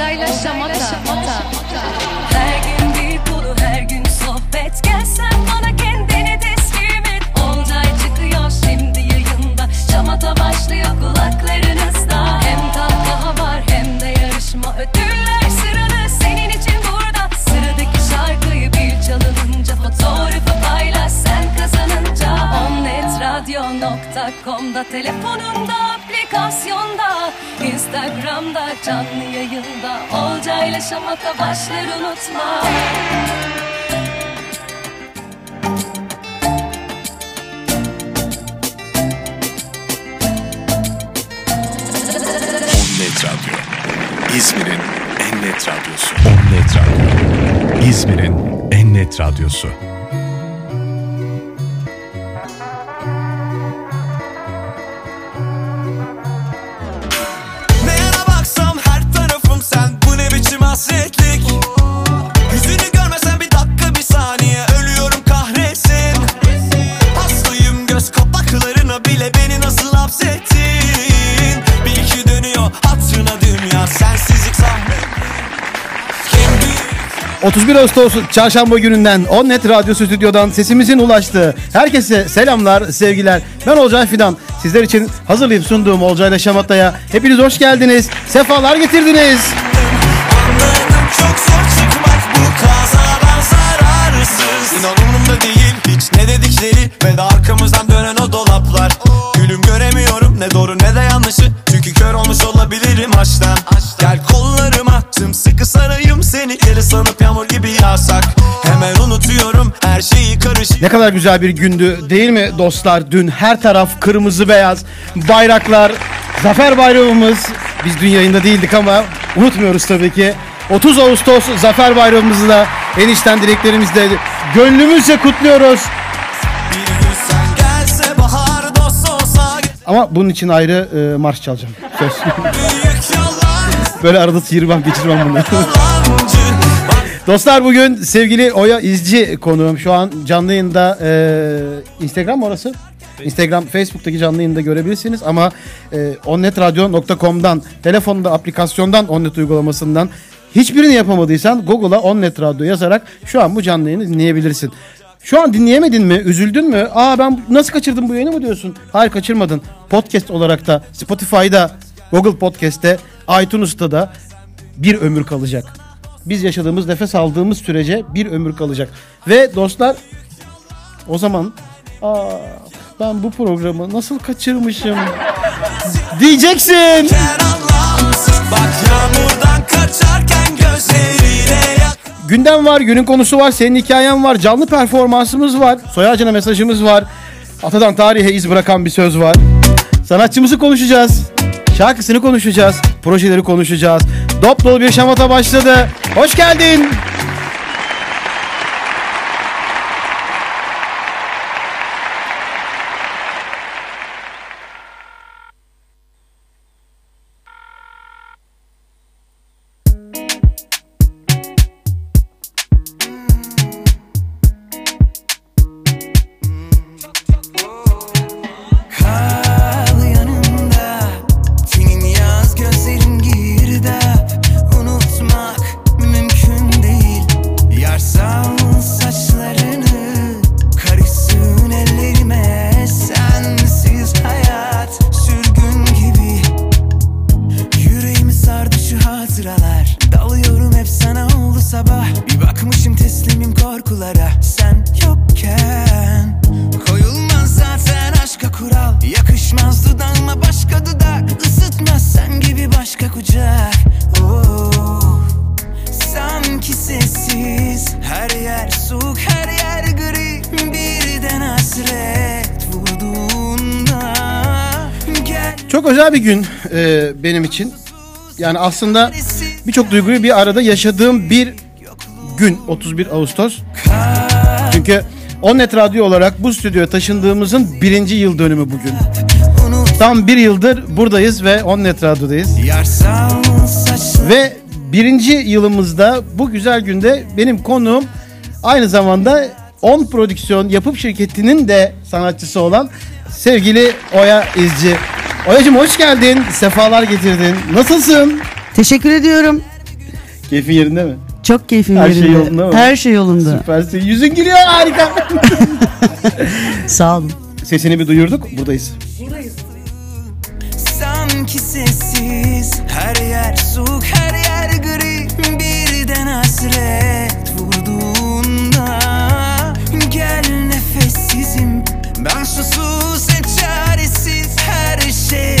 Olcayla Şamata. Onnetradio.com'da Telefonunda aplikasyonda Instagram'da canlı yayında Olcayla Şamata başlar unutma Net Radyo. İzmir'in en net radyosu. On Radyo. İzmir'in en net radyosu. 31 Ağustos çarşamba gününden Onnet Radyo Stüdyo'dan sesimizin ulaştığı herkese selamlar, sevgiler. Ben Olcay Fidan. Sizler için hazırlayıp sunduğum Olcay'la Şamata'ya hepiniz hoş geldiniz. Sefalar getirdiniz. Anladım çok zor çıkmak bu kazadan zararsız İnan değil hiç ne dedikleri Ve de arkamızdan dönen o dolaplar Gülüm göremiyorum ne doğru ne de yanlışı Çünkü kör olmuş olabilirim aşktan Gel kollarıma sarayım seni Deli sanıp yağmur gibi yağsak Hemen unutuyorum her şeyi karışık Ne kadar güzel bir gündü değil mi dostlar? Dün her taraf kırmızı beyaz, bayraklar, zafer bayramımız. Biz dün yayında değildik ama unutmuyoruz tabii ki. 30 Ağustos Zafer Bayramımızı da enişten dileklerimizle gönlümüzce kutluyoruz. Ama bunun için ayrı e, marş çalacağım. Söz. Böyle arada sıyırmam geçirmem bunu. Dostlar bugün sevgili Oya İzci konuğum. Şu an canlı yayında e, Instagram mı orası? Instagram, Facebook'taki canlı yayında görebilirsiniz ama e, onnetradio.com'dan, telefonda aplikasyondan, Onnet uygulamasından hiçbirini yapamadıysan Google'a Onnet Radyo yazarak şu an bu canlı yayını dinleyebilirsin. Şu an dinleyemedin mi? Üzüldün mü? Aa ben nasıl kaçırdım bu yayını mı diyorsun? Hayır kaçırmadın. Podcast olarak da Spotify'da, Google Podcast'te, iTunes'ta da bir ömür kalacak. Biz yaşadığımız, nefes aldığımız sürece bir ömür kalacak. Ve dostlar o zaman aa, ben bu programı nasıl kaçırmışım diyeceksin. Gündem var, günün konusu var, senin hikayen var, canlı performansımız var, soy ağacına mesajımız var. Atadan tarihe iz bırakan bir söz var. Sanatçımızı konuşacağız. Şarkısını konuşacağız. Projeleri konuşacağız. Dop dolu bir şamata başladı. Hoş geldin. Benim için. Yani aslında birçok duyguyu bir arada yaşadığım bir gün 31 Ağustos. Çünkü Onnet Radyo olarak bu stüdyoya taşındığımızın birinci yıl dönümü bugün. Tam bir yıldır buradayız ve Onnet Radyo'dayız. Ve birinci yılımızda bu güzel günde benim konuğum aynı zamanda On Prodüksiyon yapım şirketinin de sanatçısı olan sevgili Oya İzci. Oya'cığım hoş geldin. Sefalar getirdin. Nasılsın? Teşekkür ediyorum. Keyfin yerinde mi? Çok keyfim Her şey yerinde. yolunda mı? Her şey yolunda. Süpersin. Yüzün gülüyor harika. Sağ olun. Sesini bir duyurduk. Buradayız. Sanki sessiz Her yer soğuk her yer gri Birden hasret vurduğunda Gel nefessizim Ben susuz Her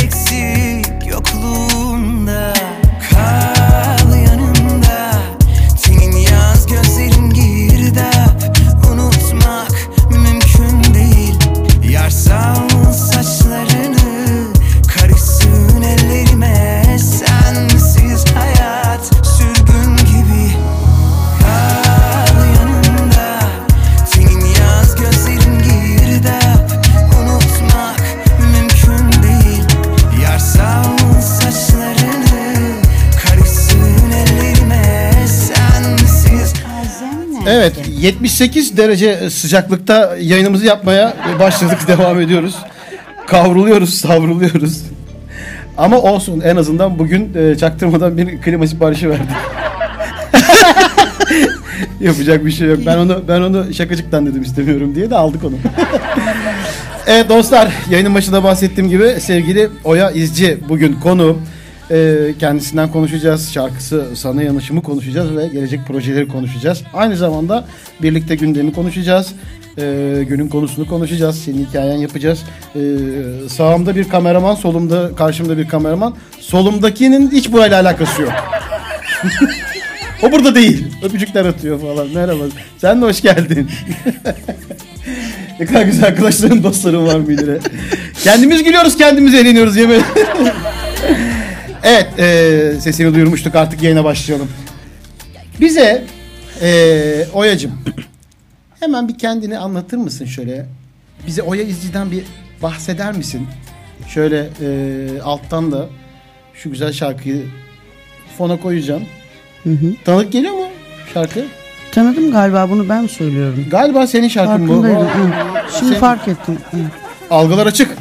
78 derece sıcaklıkta yayınımızı yapmaya başladık devam ediyoruz. Kavruluyoruz savruluyoruz. Ama olsun en azından bugün e, çaktırmadan bir klima siparişi verdik. Yapacak bir şey yok. Ben onu ben onu şakacıktan dedim istemiyorum diye de aldık onu. evet dostlar yayının başında bahsettiğim gibi sevgili Oya İzci bugün konu e, kendisinden konuşacağız. Şarkısı Sana Yanışımı konuşacağız ve gelecek projeleri konuşacağız. Aynı zamanda birlikte gündemi konuşacağız. E, günün konusunu konuşacağız. Senin hikayen yapacağız. E, sağımda bir kameraman, solumda karşımda bir kameraman. Solumdakinin hiç burayla alakası yok. o burada değil. Öpücükler atıyor falan. Merhaba. Sen de hoş geldin. ne kadar güzel arkadaşlarım, dostlarım var Münir'e. Kendimiz gülüyoruz, kendimiz eğleniyoruz yemin Evet, e, sesini duyurmuştuk artık yayına başlayalım. Bize e, Oya'cım hemen bir kendini anlatır mısın şöyle? Bize Oya İzci'den bir bahseder misin? Şöyle e, alttan da şu güzel şarkıyı fona koyacağım. Tanıdık geliyor mu şarkı? Tanıdım galiba bunu ben söylüyorum. Galiba senin şarkın bu. Farkındaydım. Hı. Şimdi Sen- fark ettim. Hı. Algılar açık.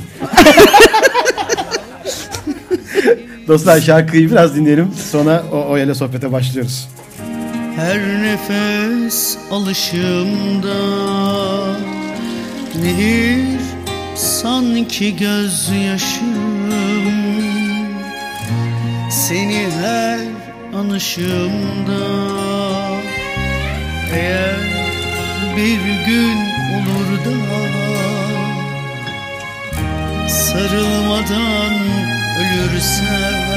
Dostlar şarkıyı biraz dinleyelim. Sonra o Oya'yla sohbete başlıyoruz. Her nefes alışımda Nehir sanki gözyaşım Seni her anışımda Eğer bir gün olur da Sarılmadan ölürsem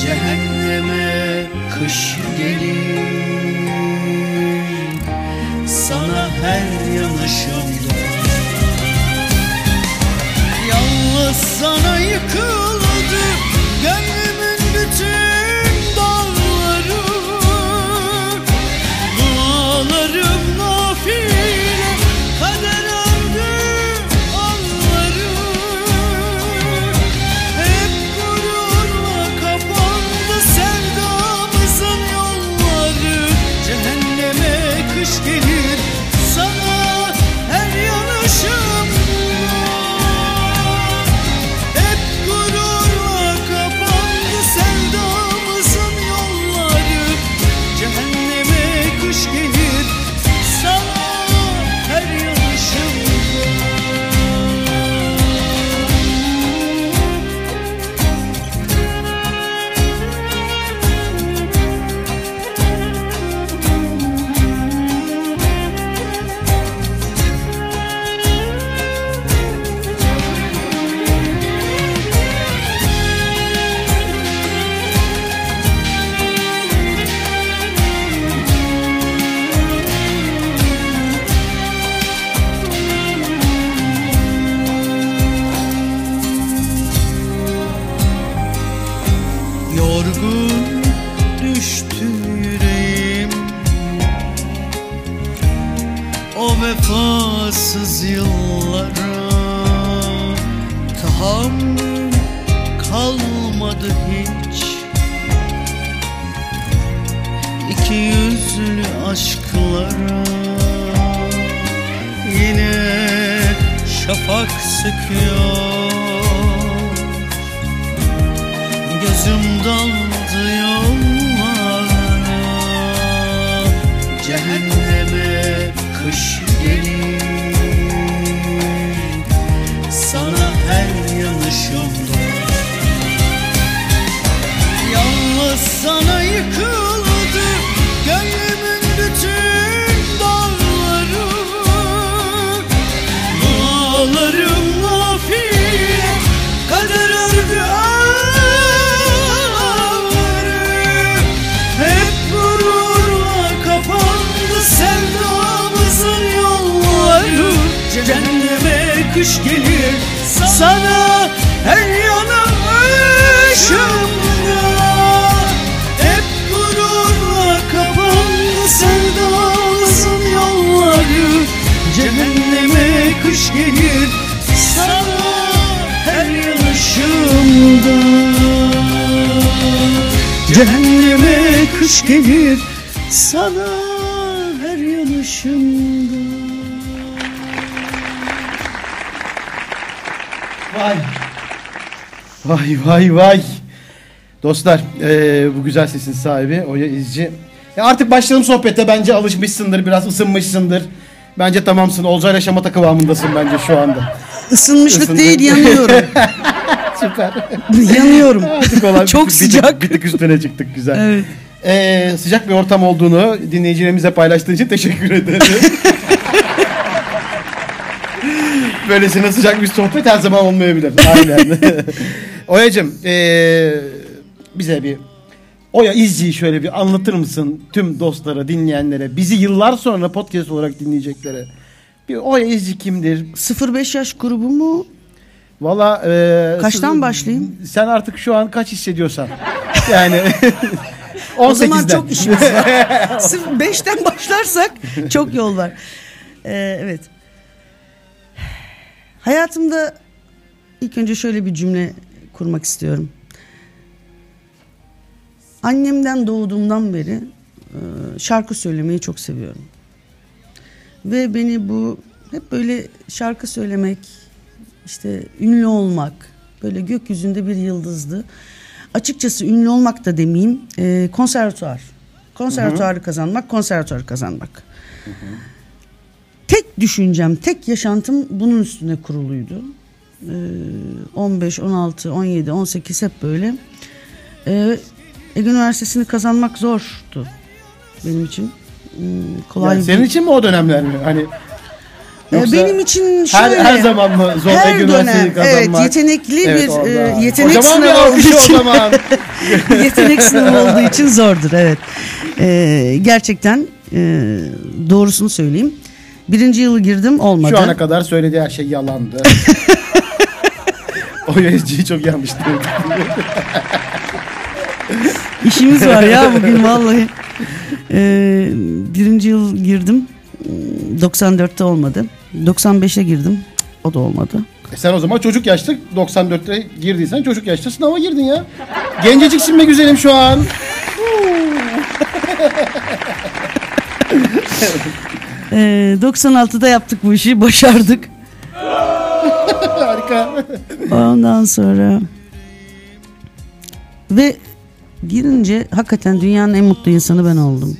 Cehenneme kış gelir. Sana her yanışımda Yalnız sana yıkıldı vefasız yıllara Tahammül kalmadı hiç. İki yüzlü aşklara Yine şafak söküyor Gözüm daldı yollara Cehenneme kış gelir Sana her yanışımda. Yalnız sana yıkıldı Cehenneme kış gelir. Sana her yana ışığımda. Hep gururla kapandı Sevdamızın yolları. Cehenneme kış gelir. Sana her yanışımda Cehenneme kış gelir. Sana her yanışımda Vay vay vay. Dostlar eee, bu güzel sesin sahibi Oya İzci. E artık başlayalım sohbete. Bence alışmışsındır, biraz ısınmışsındır. Bence tamamsın. Olcayla şamata kıvamındasın bence şu anda. Isınmışlık Isındı. değil yanıyorum. Süper. yanıyorum. Artık olan Çok bir sıcak. Bir tık üstüne çıktık güzel. Evet. Ee, sıcak bir ortam olduğunu dinleyicilerimize paylaştığın için teşekkür ederim. Böylesine sıcak bir sohbet her zaman olmayabilir. Aynen. Oya'cığım ee, bize bir Oya İzci'yi şöyle bir anlatır mısın tüm dostlara, dinleyenlere, bizi yıllar sonra podcast olarak dinleyeceklere? Bir Oya İzci kimdir? 05 yaş grubu mu? Valla ee, Kaçtan siz- başlayayım? Sen artık şu an kaç hissediyorsan. Yani 18'den. O zaman çok işimiz var. Sırf 5'ten başlarsak çok yol var. Ee, evet. Hayatımda ilk önce şöyle bir cümle kurmak istiyorum. Annemden doğduğumdan beri e, şarkı söylemeyi çok seviyorum. Ve beni bu hep böyle şarkı söylemek, işte ünlü olmak, böyle gökyüzünde bir yıldızdı. Açıkçası ünlü olmak da demeyeyim, e, konservatuar. Konservatuarı kazanmak, konservatuarı kazanmak. Tek düşüncem, tek yaşantım bunun üstüne kuruluydu. Ee, 15, 16, 17, 18 hep böyle. Ee, Ege Üniversitesi'ni kazanmak zordu benim için. Hmm, kolay Yani senin için mi o dönemler mi? Hani Ee, yoksa benim için her, şöyle. her zaman mı zor her dönem, kazanmak? evet, yetenekli Evet, bir, orada. e, yetenek o zaman sınavı olduğu o için. zaman. yetenek sınavı olduğu için zordur evet. Ee, gerçekten e, doğrusunu söyleyeyim. Birinci yılı girdim olmadı. Şu ana kadar söylediği her şey yalandı. o yazıcıyı çok yanlış. İşimiz var ya bugün vallahi. Ee, birinci yıl girdim. 94'te olmadı. 95'e girdim. O da olmadı. E sen o zaman çocuk yaşta 94'te girdiysen çocuk yaşta sınava girdin ya. Genceciksin be güzelim şu an. Ee, 96'da yaptık bu işi. Başardık. Harika. Ondan sonra ve girince hakikaten dünyanın en mutlu insanı ben oldum.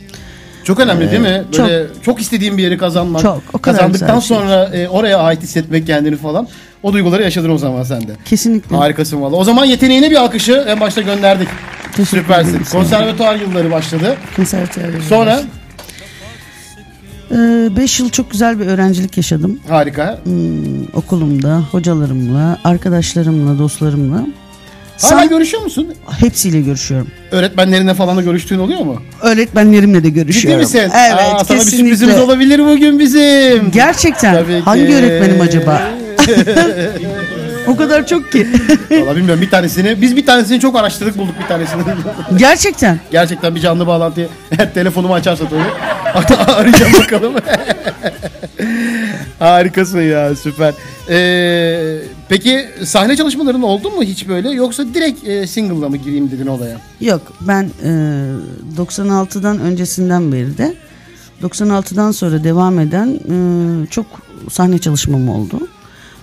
Çok önemli değil mi? Ee, çok. Böyle çok, istediğin bir yeri kazanmak. Çok, o kadar Kazandıktan şey. sonra e, oraya ait hissetmek kendini falan. O duyguları yaşadın o zaman sen de. Kesinlikle. Harikasın valla. O zaman yeteneğine bir alkışı en başta gönderdik. Teşekkür Süpersin. Konservatuar yılları başladı. Konservatuvar Sonra 5 yıl çok güzel bir öğrencilik yaşadım. harika. Hmm, okulumda, hocalarımla, arkadaşlarımla, dostlarımla. Hala San- görüşüyor musun? hepsiyle görüşüyorum. Öğretmenlerinle falan da görüştüğün oluyor mu? Öğretmenlerimle de Ciddi görüşüyorum. misin? Evet, Aa, sana bir kesinlikle. sürprizimiz olabilir bugün bizim. Gerçekten. Tabii ki. Hangi öğretmenim acaba? o kadar çok ki. Valla bilmiyorum bir tanesini. Biz bir tanesini çok araştırdık bulduk bir tanesini. Gerçekten. Gerçekten bir canlı bağlantıyı eğer telefonumu açarsa tabii. Arayacağım bakalım. Harikasın ya süper. Ee, peki sahne çalışmaların oldu mu hiç böyle yoksa direkt e, single'la mı gireyim dedin olaya? Yok ben e, 96'dan öncesinden beri de 96'dan sonra devam eden e, çok sahne çalışmam oldu.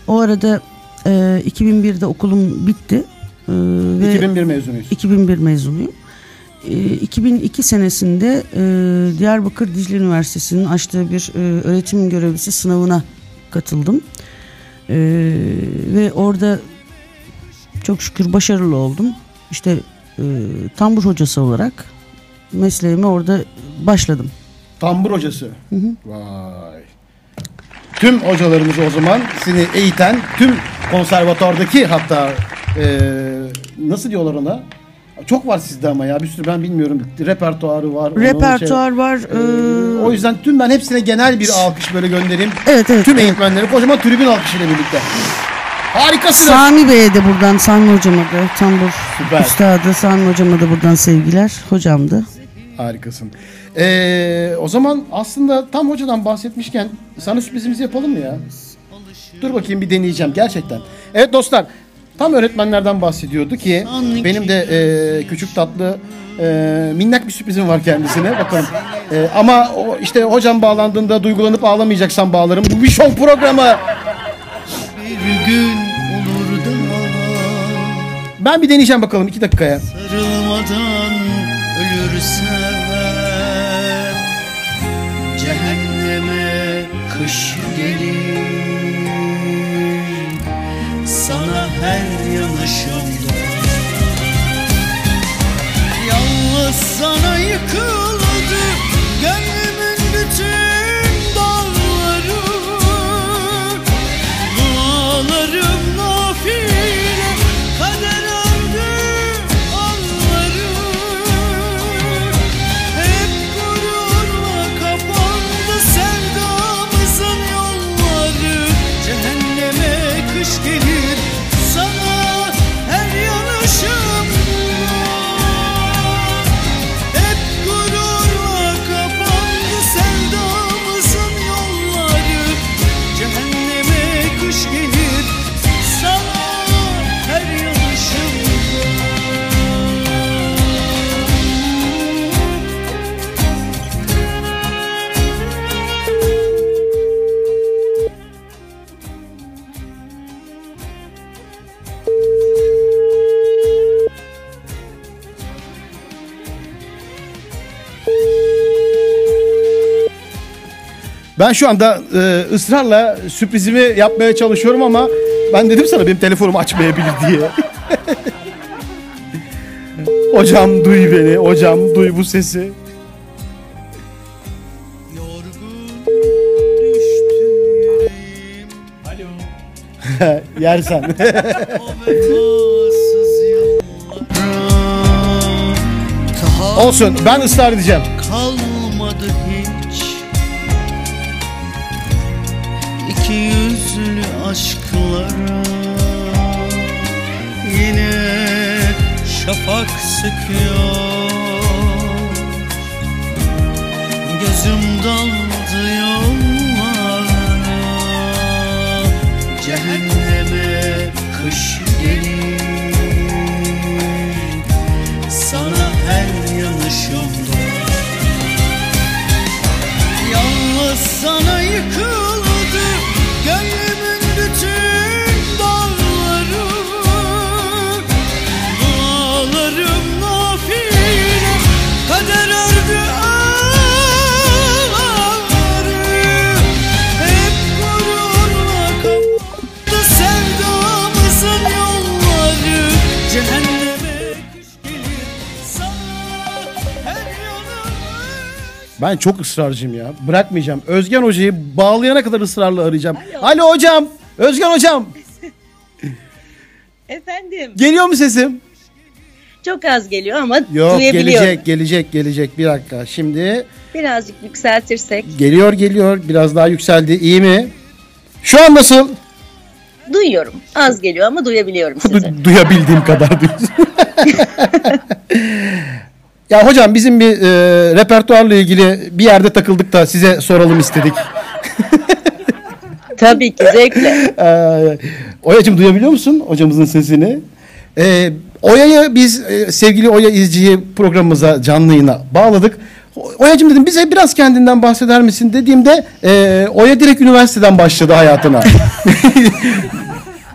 O arada e, 2001'de okulum bitti. E, ve 2001 mezunuyuz. 2001 mezunuyum. e, 2002 senesinde e, Diyarbakır Dicle Üniversitesi'nin açtığı bir e, öğretim görevlisi sınavına katıldım. E, ve orada çok şükür başarılı oldum. İşte e, tambur hocası olarak mesleğime orada başladım. Tambur hocası. Vay. Tüm hocalarımız o zaman seni eğiten, tüm konservatordaki hatta e, nasıl diyorlar ona? Çok var sizde ama ya bir sürü ben bilmiyorum. Repertuarı var. Repertuar şey- var. Ee, o yüzden tüm ben hepsine genel bir alkış böyle göndereyim. Evet, evet, Tüm evet. eğitmenlere kocaman tribün alkışıyla birlikte. Harikasınız. Sami Bey'e de buradan Sami hocama da tambur Süper. üstadı Sami hocama da buradan sevgiler. Hocamdı. Harikasın. Ee, o zaman aslında tam hocadan bahsetmişken sana sürprizimizi yapalım mı ya? Dur bakayım bir deneyeceğim gerçekten. Evet dostlar tam öğretmenlerden bahsediyordu ki benim de e, küçük tatlı e, minnak bir sürprizim var kendisine bakalım. E, ama o, işte hocam bağlandığında duygulanıp ağlamayacaksan bağlarım. Bu bir show programı. Bir gün olur da Ben bir deneyeceğim bakalım iki dakikaya. sarılmadan ölürsem kış gelir Sana her yanışımda. Yalnız sana yıkıldı Ben şu anda e, ısrarla sürprizimi yapmaya çalışıyorum ama ben dedim sana benim telefonumu açmayabilir diye. hocam duy beni, hocam duy bu sesi. Yersen. Olsun ben ısrar edeceğim. kalmadı aşklara Yine şafak sıkıyor. Gözüm daldı yollara. Cehenneme kış gelir. Sana her yanışımda. Yalnız sana yıkıldı Ben çok ısrarcıyım ya. Bırakmayacağım. Özgen hocayı bağlayana kadar ısrarla arayacağım. Alo, hocam. Özgen hocam. Efendim Geliyor mu sesim? çok az geliyor ama Yok duyabiliyorum. gelecek gelecek gelecek. Bir dakika. Şimdi Birazcık yükseltirsek. geliyor geliyor. Biraz daha yükseldi. İyi mi? Şu an nasıl? Duyuyorum. Az geliyor ama duyabiliyorum sizi. Du- duyabildiğim kadar diyorsun. ya hocam bizim bir e, repertuarla ilgili bir yerde takıldık da size soralım istedik. Tabii ki zevkle. Ee, Oya'cığım duyabiliyor musun hocamızın sesini? Ee, Oya'yı biz e, sevgili Oya izciyi programımıza canlı yayına bağladık. Oya'cığım dedim bize biraz kendinden bahseder misin dediğimde e, Oya direkt üniversiteden başladı hayatına.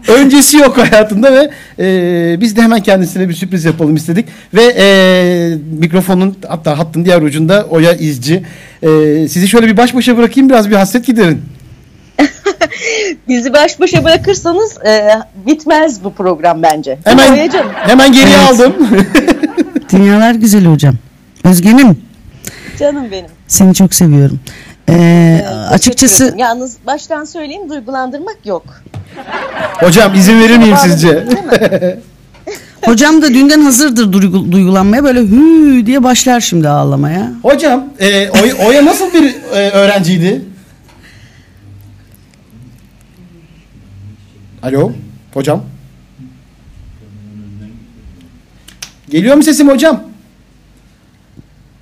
öncesi yok hayatında ve e, biz de hemen kendisine bir sürpriz yapalım istedik. Ve e, mikrofonun hatta hattın diğer ucunda Oya İzci. E, sizi şöyle bir baş başa bırakayım biraz bir hasret giderin. Bizi baş başa bırakırsanız e, bitmez bu program bence. Hemen Oyacım. hemen geriye Evet. aldım. Dünyalar güzeli hocam. Özge'nim Canım benim. seni çok seviyorum. Ee, açıkçası. Yalnız baştan söyleyeyim duygulandırmak yok. Hocam izin verir miyim sizce? Hocam da dünden hazırdır duygu- duygulanmaya böyle hü diye başlar şimdi ağlamaya. Hocam e, Oya, Oya nasıl bir e, öğrenciydi? Alo hocam. Geliyor mu sesim hocam?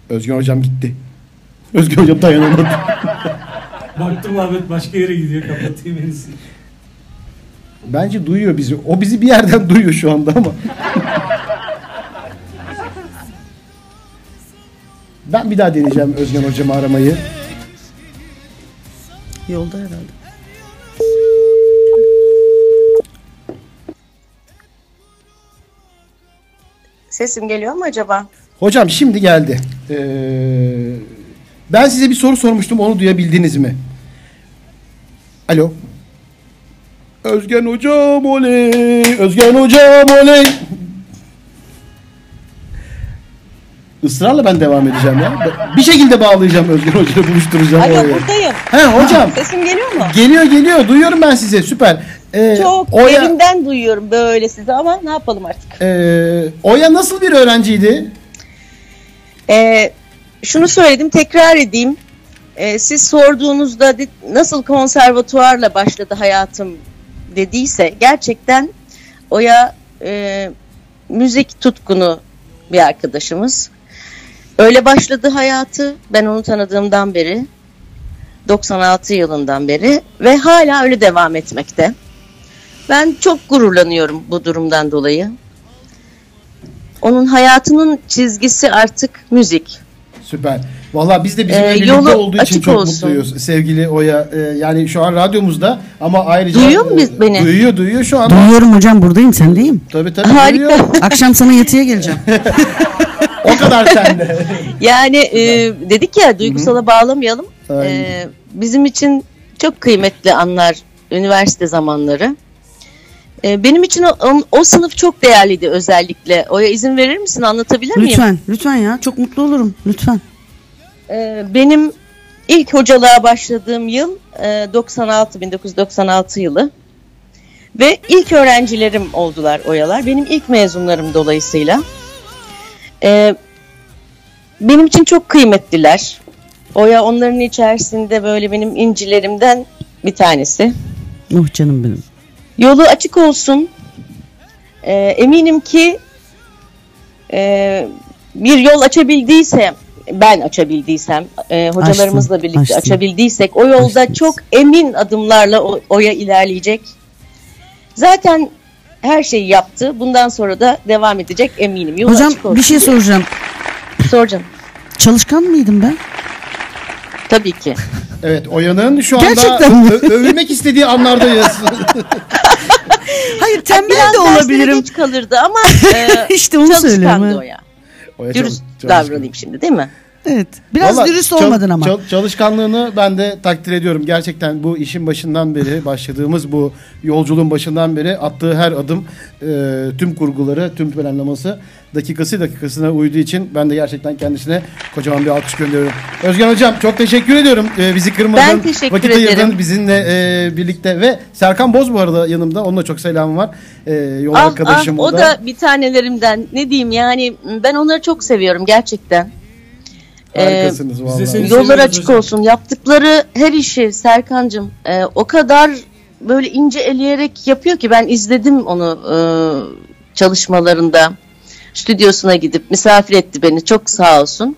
Özgün hocam gitti. Özgün hocam dayanamadı. Baktım Ahmet başka yere gidiyor kapatayım en iyisi. Bence duyuyor bizi. O bizi bir yerden duyuyor şu anda ama. ben bir daha deneyeceğim Özgen hocamı aramayı. Yolda herhalde. Sesim geliyor mu acaba? Hocam şimdi geldi. Ee, ben size bir soru sormuştum. Onu duyabildiniz mi? Alo. Özgen hocam oley. Özgen hocam oley. Israrla ben devam edeceğim ya. Bir şekilde bağlayacağım Özgen hocayla buluşturacağım. Alo oraya. buradayım. He hocam. Sesim geliyor mu? Geliyor geliyor. Duyuyorum ben size. Süper. Ee, Çok Oya, elimden duyuyorum böyle sizi ama ne yapalım artık. ee, Oya nasıl bir öğrenciydi? Ee, şunu söyledim tekrar edeyim. Ee, siz sorduğunuzda nasıl konservatuvarla başladı hayatım dediyse gerçekten Oya e, müzik tutkunu bir arkadaşımız. Öyle başladı hayatı ben onu tanıdığımdan beri 96 yılından beri ve hala öyle devam etmekte. Ben çok gururlanıyorum bu durumdan dolayı. Onun hayatının çizgisi artık müzik. Süper. Valla biz de bizimle Ee, birlikte yolu olduğu için çok olsun. mutluyuz sevgili Oya. Ee, yani şu an radyomuzda ama ayrıca... Duyuyor mu e, biz- beni? Duyuyor duyuyor şu an. Duyuyorum hocam buradayım sendeyim. Tabii tabii Harika. duyuyor. Akşam sana yatıya geleceğim. O kadar sende. Yani e, dedik ya duygusala bağlamayalım. Aynen. E, bizim için çok kıymetli anlar üniversite zamanları. E, benim için o, o, o sınıf çok değerliydi özellikle. Oya izin verir misin anlatabilir miyim? lütfen lütfen ya çok mutlu olurum lütfen. E, benim ilk hocalığa başladığım yıl e, 96 1996 yılı. Ve ilk öğrencilerim oldular Oyalar. Benim ilk mezunlarım dolayısıyla. E, benim için çok kıymetliler. Oya onların içerisinde böyle benim incilerimden bir tanesi. Oh canım benim. Yolu açık olsun. Ee, eminim ki e, bir yol açabildiyse, ben açabildiysem, e, hocalarımızla Açtın, birlikte açtın. açabildiysek o yolda Açtınız. çok emin adımlarla o, Oya ilerleyecek. Zaten her şeyi yaptı. Bundan sonra da devam edecek eminim. Yolu Hocam bir şey soracağım. soracağım. Çalışkan mıydım ben? Tabii ki. Evet Oya'nın şu anda Gerçekten övülmek istediği anlardayız. Hayır tembel de olabilirim. geç kalırdı ama e, İşte onu söylüyorum. çalışkandı çok Dürüst çalışkan. davranayım şimdi değil mi? Evet. Biraz Vallahi dürüst çal- olmadın ama. çal- çalışkanlığını ben de takdir ediyorum. Gerçekten bu işin başından beri başladığımız bu yolculuğun başından beri attığı her adım e, tüm kurguları, tüm planlaması dakikası dakikasına uyduğu için ben de gerçekten kendisine kocaman bir alkış gönderiyorum. Özgen Hocam çok teşekkür ediyorum. E, bizi kırmadın. Ben teşekkür vakit ayırdın ederim. bizimle e, birlikte ve Serkan Boz bu arada yanımda. Onun da çok selamı var. E, yol Ah, arkadaşım ah, o da bir tanelerimden. Ne diyeyim yani ben onları çok seviyorum gerçekten. Ee, Harikasınız vallahi. yollar açık hocam. olsun. Yaptıkları her işi Serkancığım e, o kadar böyle ince eleyerek yapıyor ki ben izledim onu e, çalışmalarında. Stüdyosuna gidip misafir etti beni. Çok sağ olsun.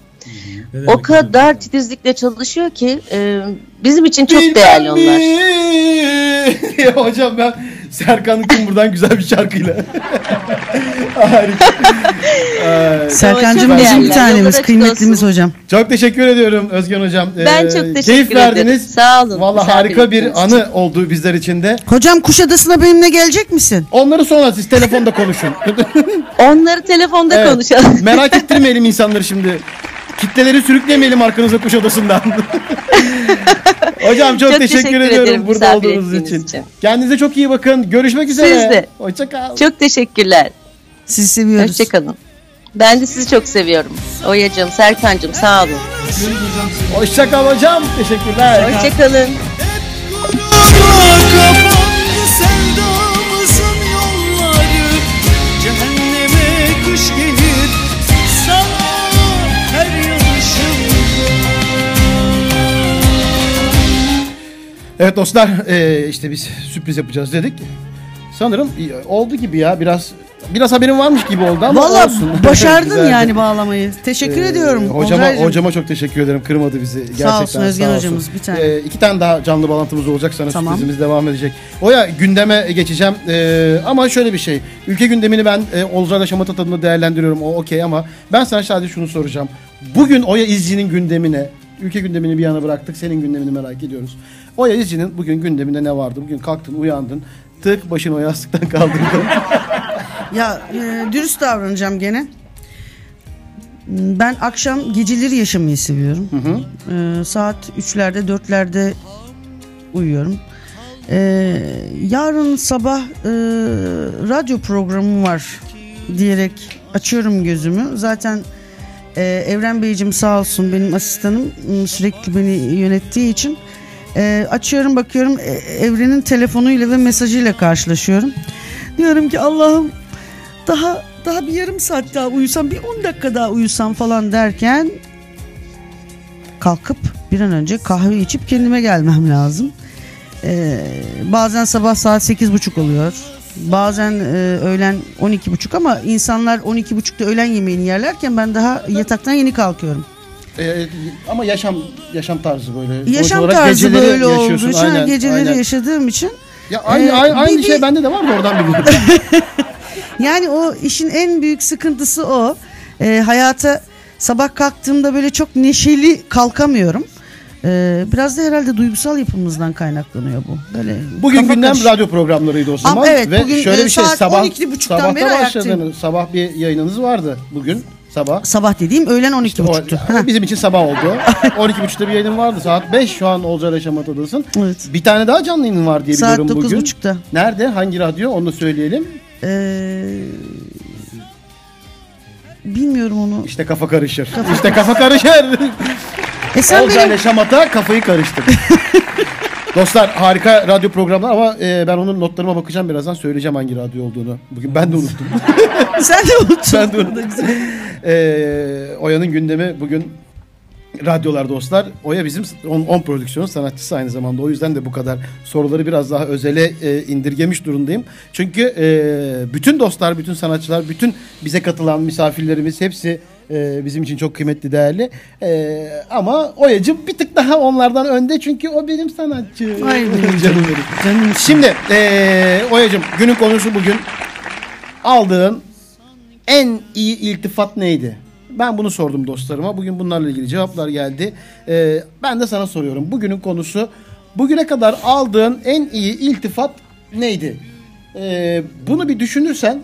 Ne O kadar titizlikle çalışıyor ki e, bizim için çok değerli onlar. onlar. Hocam ben Serkan buradan güzel bir şarkıyla. Harika. Ay, Serkan'cığım bizim bir tanemiz, kıymetlimiz olsun. hocam. Çok teşekkür ediyorum Özgen Hocam. Ben Ee, çok teşekkür Keyif ederim. verdiniz. Sağ olun, Valla harika bir için. anı oldu bizler için de. Hocam Kuşadası'na benimle gelecek misin? Onları sonra siz telefonda konuşun. Onları telefonda Evet. konuşalım. Merak ettirmeyelim insanları şimdi. Kitleleri sürüklemeyelim arkanıza Kuşadası'ndan. Hocam çok, Çok teşekkür, teşekkür ediyorum ederim burada olduğunuz için. için. Kendinize çok iyi bakın. Görüşmek üzere. Siz de. Hoşça kal. Çok teşekkürler. Sizi seviyoruz. Hoşçakalın. Ben de sizi çok seviyorum. Oya'cığım, Serkan'cığım sağ olun. Hoşça kal hocam. Teşekkürler. Hoşçakalın. Evet dostlar e, işte biz sürpriz yapacağız dedik. Sanırım e, oldu gibi ya biraz biraz haberim varmış gibi oldu ama Valla olsun. başardın yani bağlamayı. Teşekkür Ee, ediyorum. Hocama, Olcaycığım. hocama çok teşekkür ederim. Kırmadı bizi. Gerçekten Sağ olsun Özgen sağ hocamız, bir tane. Ee, iki tane daha canlı bağlantımız olacak sana Tamam. sürprizimiz devam edecek. Oya gündeme geçeceğim. Ee, ama şöyle bir şey. Ülke gündemini ben e, Olcay'la Şamata tadında değerlendiriyorum. O okey ama ben sana sadece şunu soracağım. Bugün Oya İzci'nin gündemine Ülke gündemini bir yana bıraktık. Senin gündemini merak ediyoruz. Oya İzci'nin bugün gündeminde ne vardı? Bugün kalktın, uyandın. Tık başını o yastıktan kaldırdın. Ya e, dürüst davranacağım gene. Ben akşam geceleri yaşamayı seviyorum. E, saat 3'lerde 4'lerde uyuyorum. E, yarın sabah e, radyo programım var diyerek açıyorum gözümü. Zaten e, Evren Beyciğim sağ olsun benim asistanım sürekli beni yönettiği için e, açıyorum bakıyorum e, Evren'in telefonuyla ve mesajıyla karşılaşıyorum. Diyorum ki Allah'ım daha daha bir yarım saat daha uyusam bir 10 dakika daha uyusam falan derken kalkıp bir an önce kahve içip kendime gelmem lazım. Ee, bazen sabah saat 8.30 oluyor. Bazen e, öğlen 12.30 ama insanlar 12.30'da öğlen yemeğini yerlerken ben daha yataktan yeni kalkıyorum. Ee, ama yaşam yaşam tarzı böyle. Yaşam tarzı böyle olduğu için Aynen, geceleri aynen. yaşadığım için Ya aynı Ee, aynı, aynı bir- şey bende de var da oradan biliyorum. Yani o işin en büyük sıkıntısı o. Ee, hayata sabah kalktığımda böyle çok neşeli kalkamıyorum. Ee, biraz da herhalde duygusal yapımızdan kaynaklanıyor bu. Böyle Bugün kafa gündem karış- radyo programlarıydı o zaman. evet, Ve bugün, şöyle e, bir şey saat sabah 12.30'dan sabahta beri başladınız. ayaktayım. Sabah bir yayınınız vardı bugün sabah. Sabah dediğim öğlen 12.30'tu. O, o bizim için sabah oldu. 12.30'da bir yayının vardı. Saat 5 şu an Olcay Yaşamata'dasın. Evet. Bir tane daha canlı yayının var diye Saat biliyorum bugün. 9.30'da. Nerede? Hangi radyo? Onu da söyleyelim. Ee, bilmiyorum onu. İşte kafa karışır. İşte kafa karışır. E sen Olcay benim Yaşamat'a kafayı karıştır. Dostlar harika radyo programı ama e, ben onun notlarıma bakacağım birazdan söyleyeceğim hangi radyo olduğunu. Bugün ben de unuttum. sen de unuttun. ben de unuttum. E, Oya'nın gündemi bugün radyolar dostlar. Oya bizim 10 prodüksiyon sanatçısı aynı zamanda. O yüzden de bu kadar soruları biraz daha özele e, indirgemiş durumdayım. Çünkü e, bütün dostlar, bütün sanatçılar, bütün bize katılan misafirlerimiz hepsi e, bizim için çok kıymetli, değerli. E, ama Oya'cığım bir tık daha onlardan önde çünkü o benim sanatçı. Ay benim canım benim. Canım Şimdi e, Oya'cığım günün konusu bugün aldığın en iyi iltifat neydi? Ben bunu sordum dostlarıma. Bugün bunlarla ilgili cevaplar geldi. Ee, ben de sana soruyorum. Bugünün konusu bugüne kadar aldığın en iyi iltifat neydi? Ee, bunu bir düşünürsen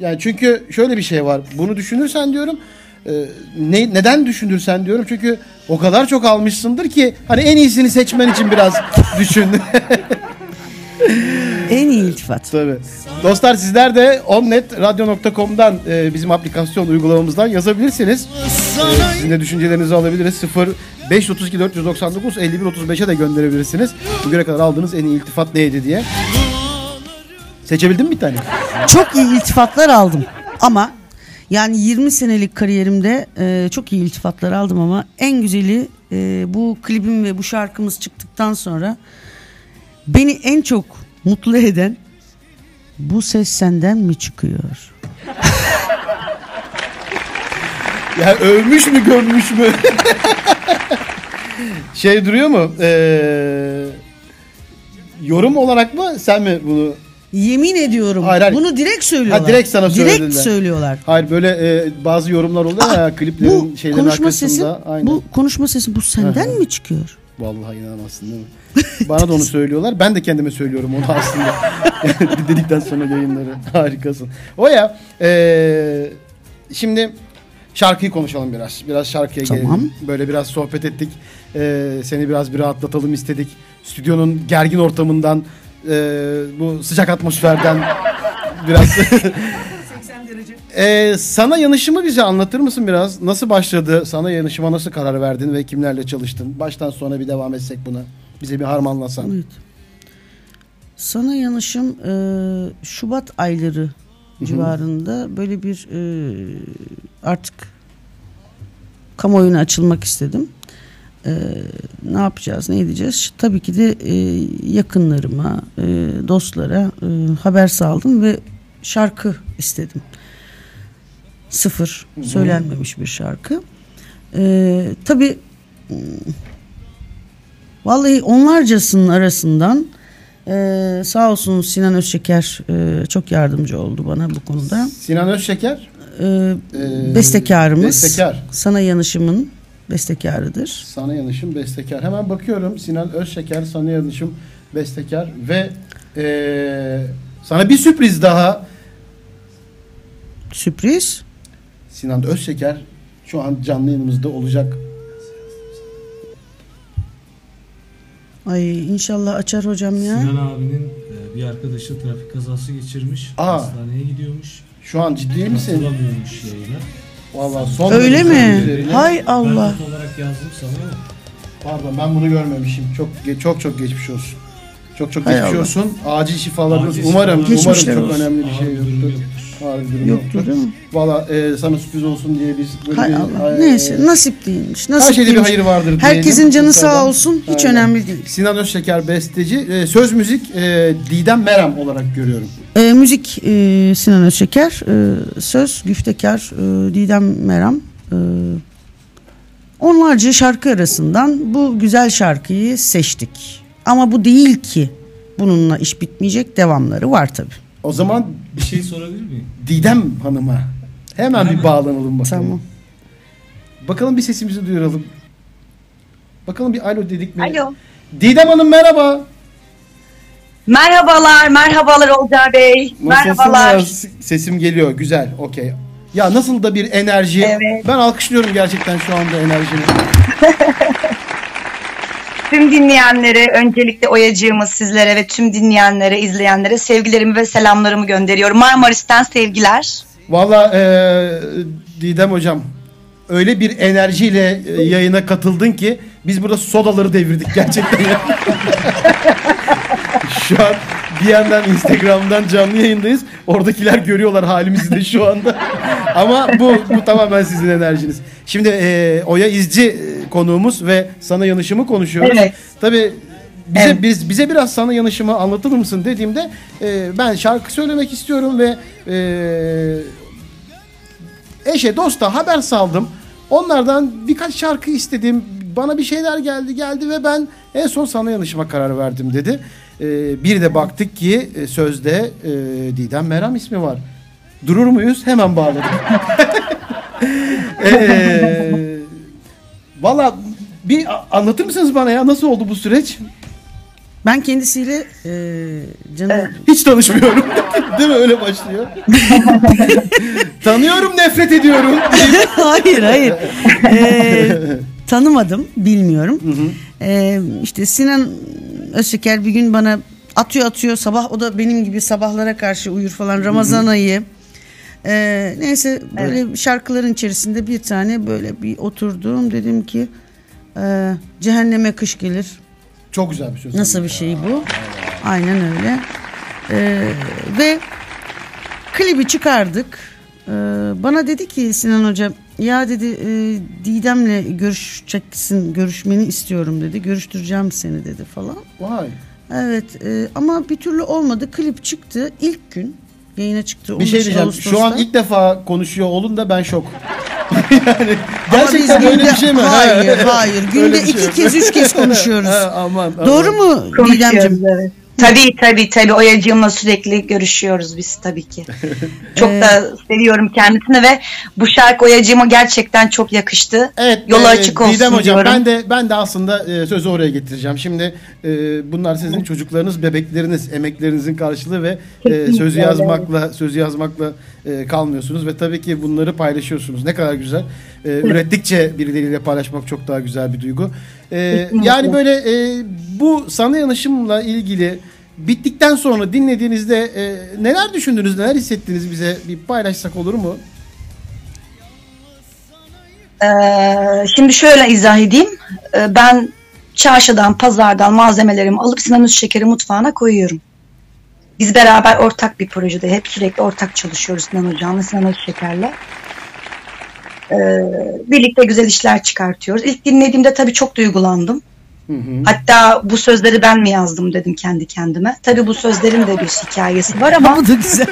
yani çünkü şöyle bir şey var. Bunu düşünürsen diyorum e, ne, neden düşünürsen diyorum çünkü o kadar çok almışsındır ki hani en iyisini seçmen için biraz düşün. En iyi iltifat. Tabii. Dostlar sizler de onnetradio.com'dan e, bizim aplikasyon uygulamamızdan yazabilirsiniz. E, sizin de düşüncelerinizi alabiliriz. 0 532 499 51 35'e de gönderebilirsiniz. Bugüne kadar aldığınız en iyi iltifat neydi diye. Seçebildin mi bir tane? Çok iyi iltifatlar aldım. Ama yani 20 senelik kariyerimde e, çok iyi iltifatlar aldım ama en güzeli e, bu klibim ve bu şarkımız çıktıktan sonra beni en çok mutlu eden bu ses senden mi çıkıyor? Ya övmüş mü gömmüş mü? şey duruyor mu? Ee, yorum olarak mı sen mi bunu Yemin ediyorum. Hayır, hayır. Bunu direkt söylüyorlar. Ha, direkt sana Direkt söylediler. söylüyorlar. Hayır böyle e, bazı yorumlar oluyor ya kliplerin Bu şeylerin konuşma arkasında. sesi, Aynen. bu konuşma sesi bu senden mi çıkıyor? Vallahi inanamazsın değil mi? Bana da onu söylüyorlar. Ben de kendime söylüyorum onu aslında. Dedikten sonra yayınları. Harikasın. O ya e, şimdi şarkıyı konuşalım biraz. Biraz şarkıya Tamam. gelelim. Böyle biraz sohbet ettik. E, seni biraz bir rahatlatalım istedik. Stüdyonun gergin ortamından e, bu sıcak atmosferden biraz 80 derece. sana yanışımı bize anlatır mısın biraz? Nasıl başladı? Sana yanışıma nasıl karar verdin ve kimlerle çalıştın? Baştan sona bir devam etsek buna. Bize bir harmanlasan. Evet. Sana yanışım e, Şubat ayları civarında böyle bir e, artık kamuoyuna açılmak istedim. E, ne yapacağız, ne edeceğiz? Tabii ki de e, yakınlarıma, e, dostlara e, haber saldım ve şarkı istedim. Sıfır, söylenmemiş bir şarkı. E, tabii m, Vallahi onlarcasının arasından e, sağ olsun Sinan Özşeker e, çok yardımcı oldu bana bu konuda. Sinan Özşeker. E, e, bestekarımız. Bestekar. Sana yanışımın bestekarıdır. Sana yanışım bestekar. Hemen bakıyorum Sinan Özşeker, sana yanışım bestekar ve e, sana bir sürpriz daha. Sürpriz. Sinan Özşeker şu an canlı yayınımızda olacak. Ay inşallah açar hocam ya. Sinan abinin e, bir arkadaşı trafik kazası geçirmiş. Aa. Hastaneye gidiyormuş. Şu an ciddi misin? Katılamıyormuş yayına. Vallahi son Öyle mi? üzerine- Hay Ben Allah. not olarak yazdım sana ama Pardon ben bunu görmemişim. Çok ge- çok çok geçmiş olsun. Çok çok Hay geçmiş Allah. olsun. Acil şifalarınız Acil umarım şifalar. umarım Geçmişler çok olsun. önemli bir ağır şey bir durum yoktur. yoktur. Bir durum Yoktur yoktur. değil mi? Valla e, sana sürpriz olsun diye biz böyle Hay bir Allah. e, Neyse nasip değilmiş. Nasip her şeyde bir değilmiş. hayır vardır diyelim. Herkesin canı sağ Tekrardan. olsun. Hiç Aynen. önemli değil. Sinan Özşeker besteci. E, söz müzik e, Didem Meram olarak görüyorum. E, müzik e, Sinan Özşeker, e, söz Güftekar e, Didem Meram. E, onlarca şarkı arasından bu güzel şarkıyı seçtik. Ama bu değil ki bununla iş bitmeyecek devamları var tabi. O zaman bir şey sorabilir miyim? Didem Hanım'a hemen bir bağlanalım bakalım. Tamam. Bakalım bir sesimizi duyuralım. Bakalım bir alo dedik mi? Alo. Didem Hanım merhaba. Merhabalar, merhabalar Olcay Bey. Merhabalar. Nasılsınız? Sesim geliyor. Güzel. Okey. Ya nasıl da bir enerji. Evet. Ben alkışlıyorum gerçekten şu anda enerjini. Tüm dinleyenlere, öncelikle Oyacığımız sizlere ve tüm dinleyenlere, izleyenlere sevgilerimi ve selamlarımı gönderiyorum. Marmaris'ten sevgiler. Valla eee Didem hocam öyle bir enerjiyle e, yayına katıldın ki biz burada sodaları devirdik gerçekten. şu an bir yandan Instagram'dan canlı yayındayız. Oradakiler görüyorlar halimizi de şu anda. Ama bu, bu tamamen sizin enerjiniz. Şimdi e, Oya İzci e, konuğumuz ve sana yanışımı konuşuyoruz. Evet. Tabii bize Evet. biz bize biraz sana yanışımı anlatır mısın dediğimde e, ben şarkı söylemek istiyorum ve e, eşe dosta haber saldım. Onlardan birkaç şarkı istedim. Bana bir şeyler geldi geldi ve ben en son sana yanışıma karar verdim dedi. Ee, bir de baktık ki e, sözde e, Didem Meram ismi var. Durur muyuz? Hemen bağladık. ee, Valla bir anlatır mısınız bana ya nasıl oldu bu süreç? Ben kendisiyle e, canım Hiç tanışmıyorum. Değil mi? Öyle başlıyor. Tanıyorum, nefret ediyorum. hayır hayır. Ee, tanımadım, bilmiyorum. Ee, işte Sinan Özşeker bir gün bana atıyor atıyor sabah o da benim gibi sabahlara karşı uyur falan Ramazan ayı. Ee, neyse böyle şarkıların içerisinde bir tane böyle bir oturdum dedim ki e, cehenneme kış gelir. Çok güzel bir söz. Nasıl bir şey bu? Aynen öyle. Ee, ve klibi çıkardık. Ee, bana dedi ki Sinan Hoca ya dedi e, Didem'le görüşeceksin, görüşmeni istiyorum dedi. Görüştüreceğim seni dedi falan. Vay. Evet e, ama bir türlü olmadı. Klip çıktı ilk gün yayına çıktı. Bir şey 15 diyeceğim. Şu an Ağustos'ta. ilk defa konuşuyor olun da ben şok. yani gerçekten biz öyle günde- bir şey mi? Hayır, hayır. Günde şey iki kez, üç kez konuşuyoruz. Ha, aman, aman. Doğru mu Didemciğim? evet. Tabii tabii tabii Oyacığımla sürekli görüşüyoruz biz tabii ki. Çok da seviyorum kendisini ve bu şarkı Oyacığıma gerçekten çok yakıştı. Evet. Yolu e, açık olsun Didem hocam diyorum. ben de ben de aslında e, sözü oraya getireceğim. Şimdi e, bunlar sizin çocuklarınız, bebekleriniz, emeklerinizin karşılığı ve e, sözü yazmakla sözü yazmakla e, kalmıyorsunuz ve tabii ki bunları paylaşıyorsunuz. Ne kadar güzel. E, ürettikçe birileriyle paylaşmak çok daha güzel bir duygu. E, yani böyle e, bu sana yanışımla ilgili bittikten sonra dinlediğinizde e, neler düşündünüz, neler hissettiniz bize bir paylaşsak olur mu? Ee, şimdi şöyle izah edeyim. Ee, ben çarşıdan, pazardan malzemelerimi alıp Sinan Şeker'i mutfağına koyuyorum. Biz beraber ortak bir projede hep sürekli ortak çalışıyoruz Sinan Hocam'la, Sinan Şeker'le. Ee, birlikte güzel işler çıkartıyoruz. İlk dinlediğimde tabii çok duygulandım. Hatta bu sözleri ben mi yazdım dedim kendi kendime. Tabii bu sözlerin de bir hikayesi var ama Bu da güzel.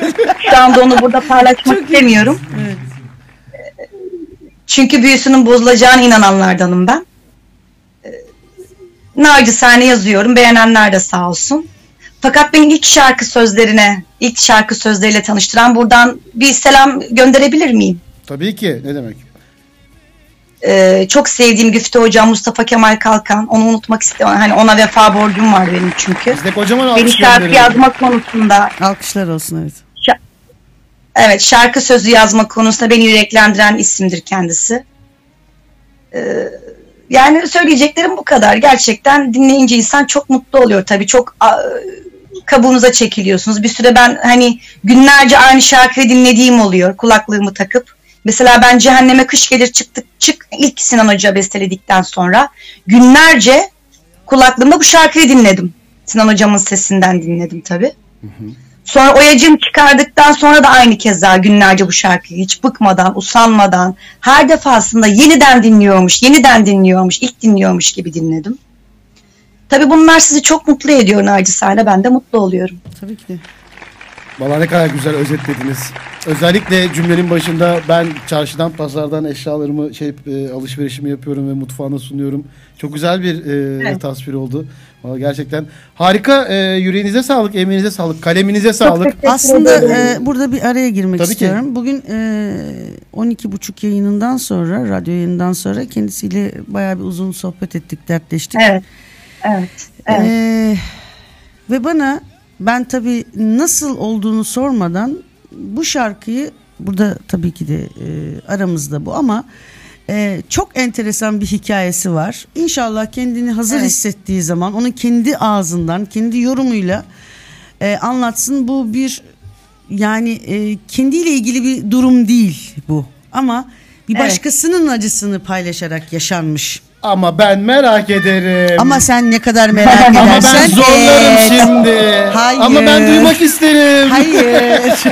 şu anda onu burada paylaşmak istemiyorum. Evet. Çünkü büyüsünün bozulacağına inananlardanım ben. Ee, Nacizane yazıyorum. Beğenenler de sağ olsun. Fakat beni ilk şarkı sözlerine, ilk şarkı sözleriyle tanıştıran buradan bir selam gönderebilir miyim? Tabii ki. Ne demek? Ee, çok sevdiğim Güfte Hocam Mustafa Kemal Kalkan. Onu unutmak istemem. Hani ona vefa borcum var benim çünkü. Biz de kocaman Beni alkış şarkı gönderelim. yazma konusunda Alkışlar olsun evet. Evet şarkı sözü yazma konusunda beni yüreklendiren isimdir kendisi. Ee, yani söyleyeceklerim bu kadar. Gerçekten dinleyince insan çok mutlu oluyor tabii. Çok kabuğunuza çekiliyorsunuz. Bir süre ben hani günlerce aynı şarkıyı dinlediğim oluyor kulaklığımı takıp. Mesela ben Cehenneme Kış Gelir çıktık çık ilk Sinan Hoca besteledikten sonra günlerce kulaklığımda bu şarkıyı dinledim. Sinan Hocamın sesinden dinledim tabii. Sonra Oyacım çıkardıktan sonra da aynı keza günlerce bu şarkıyı hiç bıkmadan, usanmadan her defasında yeniden dinliyormuş, yeniden dinliyormuş, ilk dinliyormuş gibi dinledim. Tabii bunlar sizi çok mutlu ediyor Nacizane. Ben de mutlu oluyorum. Tabii ki de. Valla ne kadar güzel özetlediniz. Özellikle cümlenin başında ben çarşıdan pazardan eşyalarımı şey e, alışverişimi yapıyorum ve mutfağına sunuyorum. Çok güzel bir e, Evet. tasvir oldu. Valla gerçekten harika. E, yüreğinize sağlık, emeğinize sağlık, kaleminize sağlık. Aslında e, burada bir araya girmek Tabii ki. istiyorum. Bugün e, 12.30 yayınından sonra, radyo yayınından sonra kendisiyle bayağı bir uzun sohbet ettik, dertleştik. Evet. Evet. evet. Ee, ve bana ben tabii nasıl olduğunu sormadan bu şarkıyı burada tabii ki de e, aramızda bu ama e, çok enteresan bir hikayesi var. İnşallah kendini hazır Evet. hissettiği zaman onun kendi ağzından, kendi yorumuyla e, anlatsın. Bu bir yani e, kendiyle ilgili bir durum değil bu ama bir Evet. başkasının acısını paylaşarak yaşanmış. Ama ben merak ederim. Ama sen ne kadar merak Ama ben edersen zorlarım et. şimdi. Hayır. Ama ben duymak isterim. Hayır.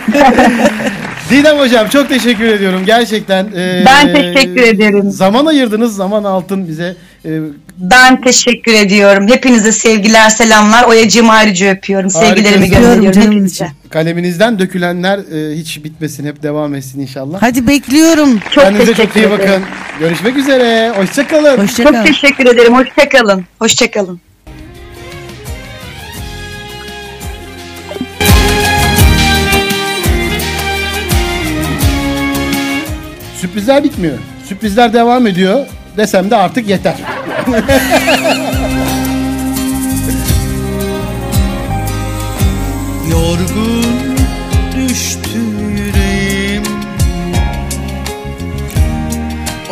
Didem hocam çok teşekkür ediyorum gerçekten. e, Ben teşekkür ederim. Zaman ayırdınız, zaman altın bize. E, Ben teşekkür ediyorum. Hepinize sevgiler, selamlar. Oyacığımı ayrıca öpüyorum. Sevgilerimi gönderiyorum hepinize. kaleminizden dökülenler e, hiç bitmesin, hep devam etsin inşallah. Hadi bekliyorum. Çok Kendinize çok iyi ederim. bakın. Görüşmek üzere. Hoşçakalın. Çok Hoşçakal. teşekkür ederim. Hoşçakalın. Hoşçakalın. Sürprizler bitmiyor. Sürprizler devam ediyor. Desem de artık yeter. Yorgun düştü yüreğim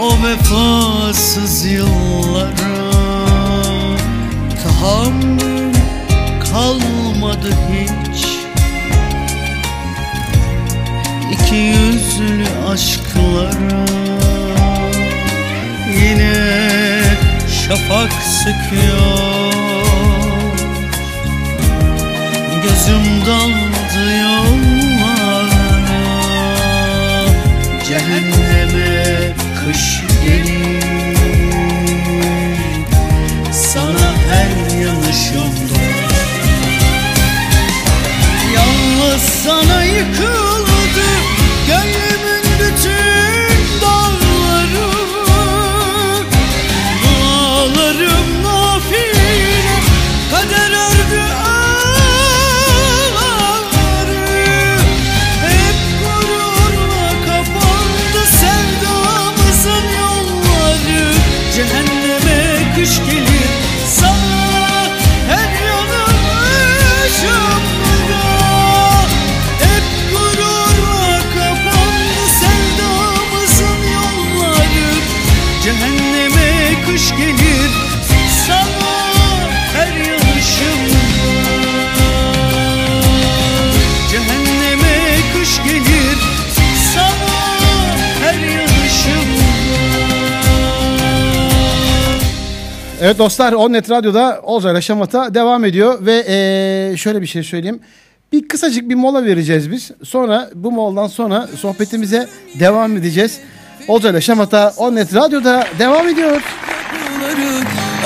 O vefasız yıllara Tahammül kalmadı hiç İki yüzlü aşklara şafak sıkıyor. Gözüm daldı yollara. Cehenneme kış gelir. Sana her yanışımda. Yalnız sana yıkıldı Evet dostlar Onnet Radyo'da Olcay'la Şamata devam ediyor ve ee, şöyle bir şey söyleyeyim. Bir kısacık bir mola vereceğiz biz. Sonra bu moladan sonra sohbetimize devam edeceğiz. Olcay'la Şamata Onnet Radyo'da devam ediyor.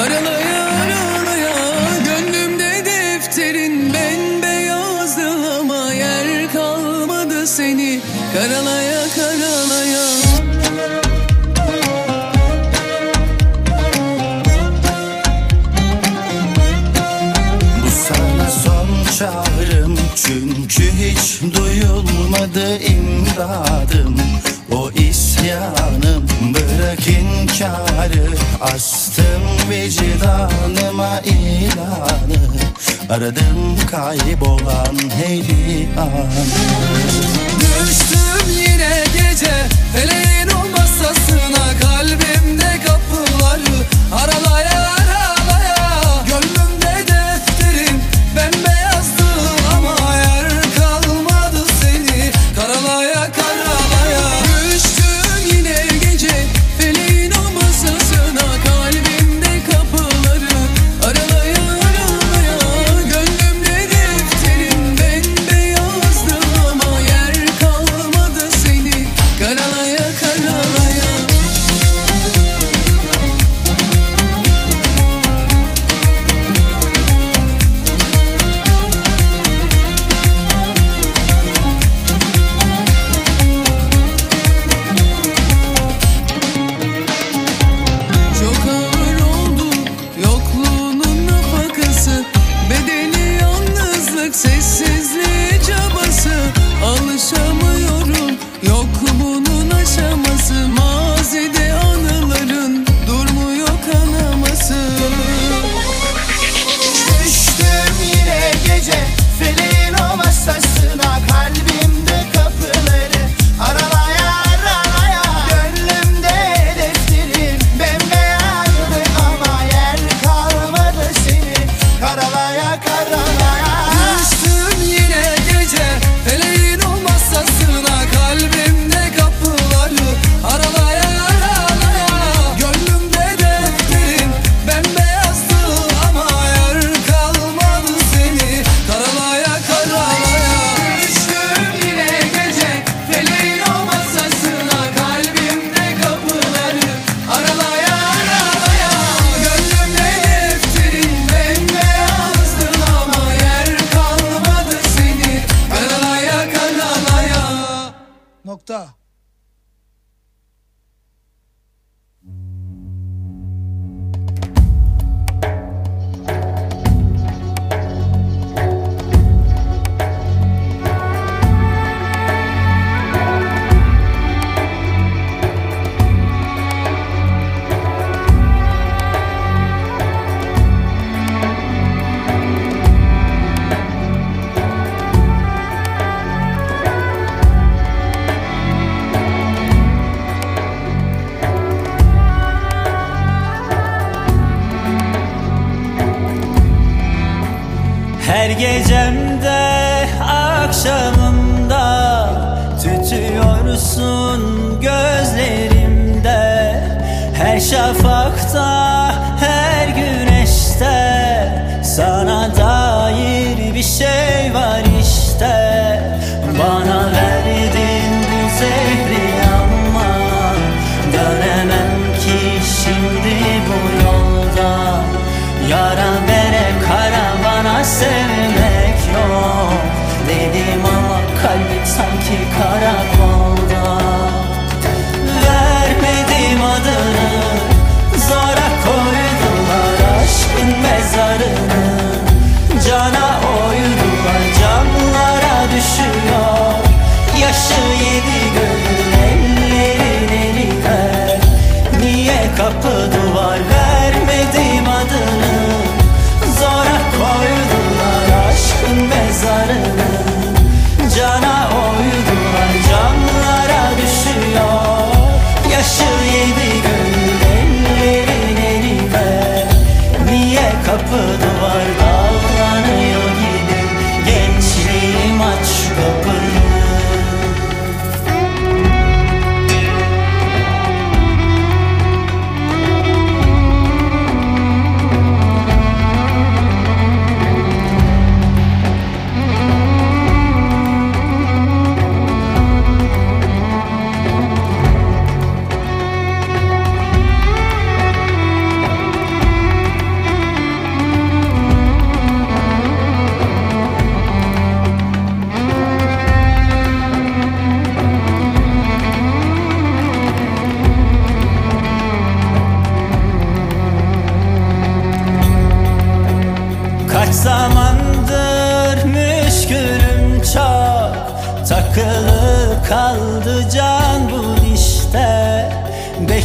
Araları Varmadı imdadım o isyanım. Bırak inkarı astım vicdanıma ilanı. Aradım kaybolan her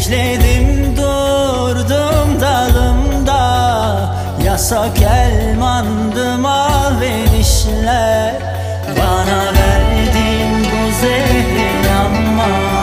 Bekledim durdum dalımda. Yasak elmandım alverişler Bana verdin bu zehri ama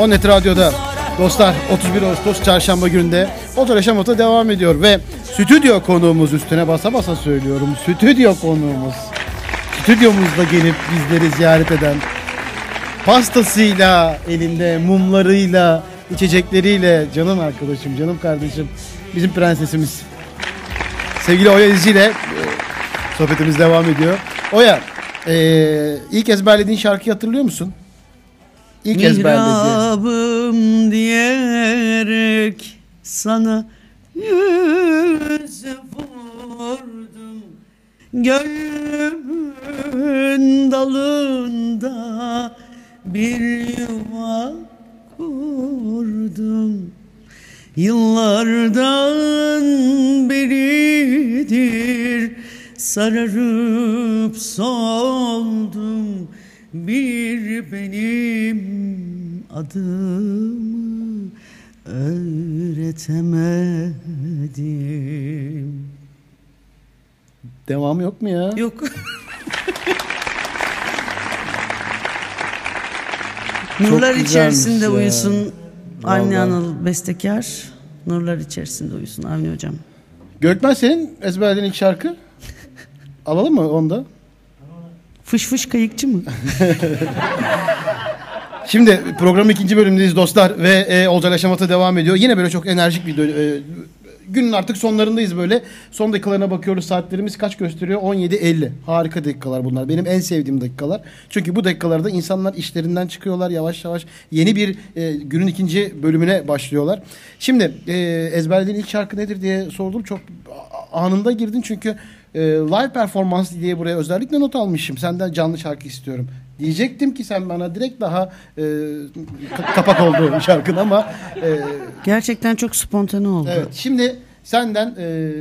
Onnet Radyo'da dostlar 31 Ağustos çarşamba gününde Oto Yaşamot'a devam ediyor ve stüdyo konuğumuz üstüne basa basa söylüyorum. Stüdyo konuğumuz. Stüdyomuzda gelip bizleri ziyaret eden pastasıyla, elinde mumlarıyla, içecekleriyle canım arkadaşım, canım kardeşim, bizim prensesimiz. Sevgili Oya İzci ile e, sohbetimiz devam ediyor. Oya, e, ilk ezberlediğin şarkıyı hatırlıyor musun? İlk. Mihrabım diyerek sana yüz vurdum. Gönlümün dalında bir yuva kurdum. Yıllardan beridir sararıp soldum bir benim adımı öğretemedim. Devam yok mu ya? Yok. Nurlar içerisinde ya. uyusun Avni Vallahi. Anıl bestekar. Nurlar içerisinde uyusun Avni hocam. Gökmen senin ezberlediğin ilk şarkı? Alalım mı onu da? Fış fış kayıkçı mı? Şimdi programın ikinci bölümündeyiz dostlar ve e, Olcay Yaşamat'a devam ediyor. Yine böyle çok enerjik bir e, günün artık sonlarındayız böyle. Son dakikalarına bakıyoruz saatlerimiz kaç gösteriyor? 17.50. Harika dakikalar bunlar. Benim en sevdiğim dakikalar. Çünkü bu dakikalarda insanlar işlerinden çıkıyorlar yavaş yavaş. Yeni bir e, günün ikinci bölümüne başlıyorlar. Şimdi e, ezberlediğin ilk şarkı nedir diye sordum. Çok anında girdin çünkü e, live performans diye buraya özellikle not almışım. Senden canlı şarkı istiyorum. Diyecektim ki sen bana direkt daha e, ka- kapak oldu şarkın ama e, Gerçekten çok spontane oldu. evet şimdi senden e,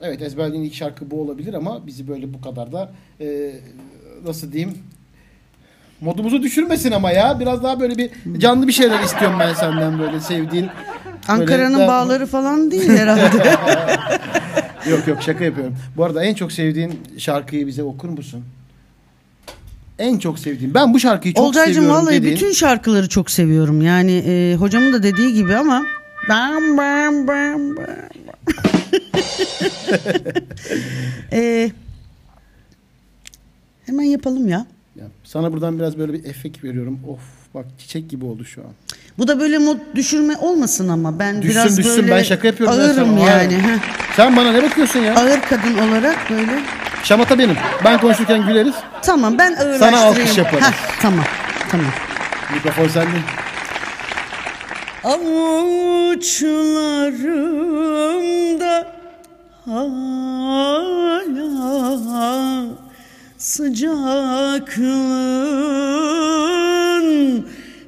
evet ezberlediğin ilk şarkı bu olabilir ama bizi böyle bu kadar da e, nasıl diyeyim modumuzu düşürmesin ama ya biraz daha böyle bir canlı bir şeyler istiyorum ben senden böyle sevdiğin Ankara'nın bağları falan değil herhalde. Yok yok şaka yapıyorum. Bu arada en çok sevdiğin şarkıyı bize okur musun? En çok sevdiğim. Ben bu şarkıyı çok Olcaycığım seviyorum vallahi dediğin. bütün şarkıları çok seviyorum. Yani e, hocamın da dediği gibi ama bam bam bam bam. E, hemen yapalım ya. Ya, sana buradan biraz böyle bir efekt veriyorum. Of bak çiçek gibi oldu şu an. Bu da böyle mod düşürme olmasın ama ben Düşsün biraz düşsün böyle ben şaka yapıyorum. ağırım. Hayır. yani. Sen bana ne bakıyorsun ya? Ağır kadın olarak böyle. Şamata benim. Ben konuşurken güleriz. Tamam ben ağırlaştırayım. Sana alkış yaparız. Heh, tamam tamam. Mikrofon sende. Avuçlarımda hala sıcaklığın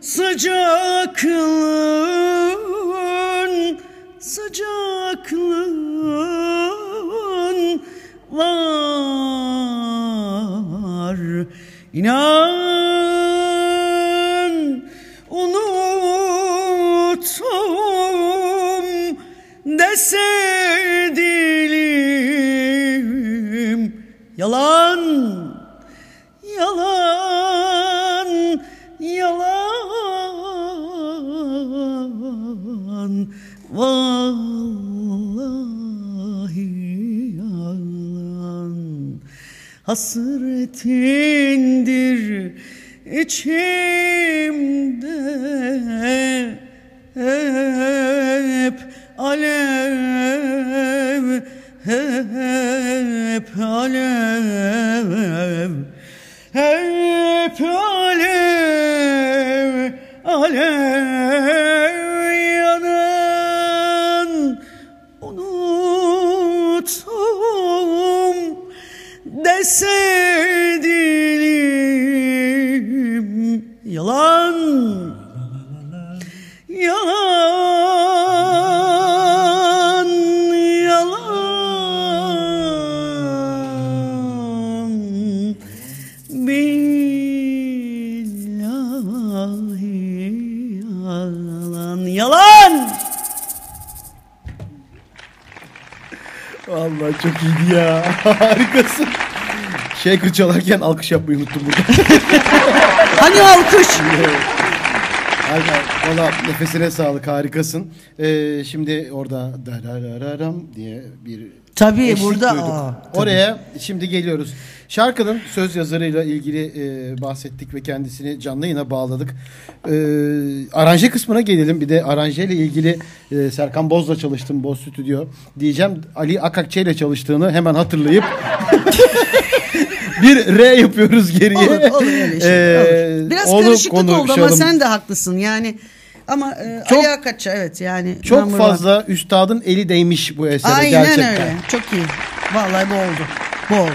sıcaklığın sıcaklığın var. İnan unuttum dese dilim yalan yalan yalan vallahi yalan. Hasretindir içimde. Hep alev Vallahi çok iyiydi ya. Harikasın. Shaker çalarken alkış yapmayı unuttum burada. Hani alkış? Harika. Valla nefesine sağlık harikasın. Ee, şimdi orada darararam diye bir Tabii, eşlik burada- duyduk. Aa, tabii. Oraya şimdi geliyoruz. Şarkının söz yazarıyla ilgili e, bahsettik ve kendisini canlı yayına bağladık. E, aranje kısmına gelelim. Bir de aranje ile ilgili e, Serkan Boz'la çalıştım Boz Stüdyo. Diyeceğim Ali Akakçe ile çalıştığını hemen hatırlayıp bir R yapıyoruz geriye. Olur, olur öyle şey. Ee, olur. Biraz karışıklık oldu ama sen de haklısın. Yani ama e, Çok- ayağa kaça evet yani. Çok fazla üstadın eli değmiş bu esere. Aynen gerçekten. öyle. Çok iyi. Vallahi bu oldu. Bu oldu.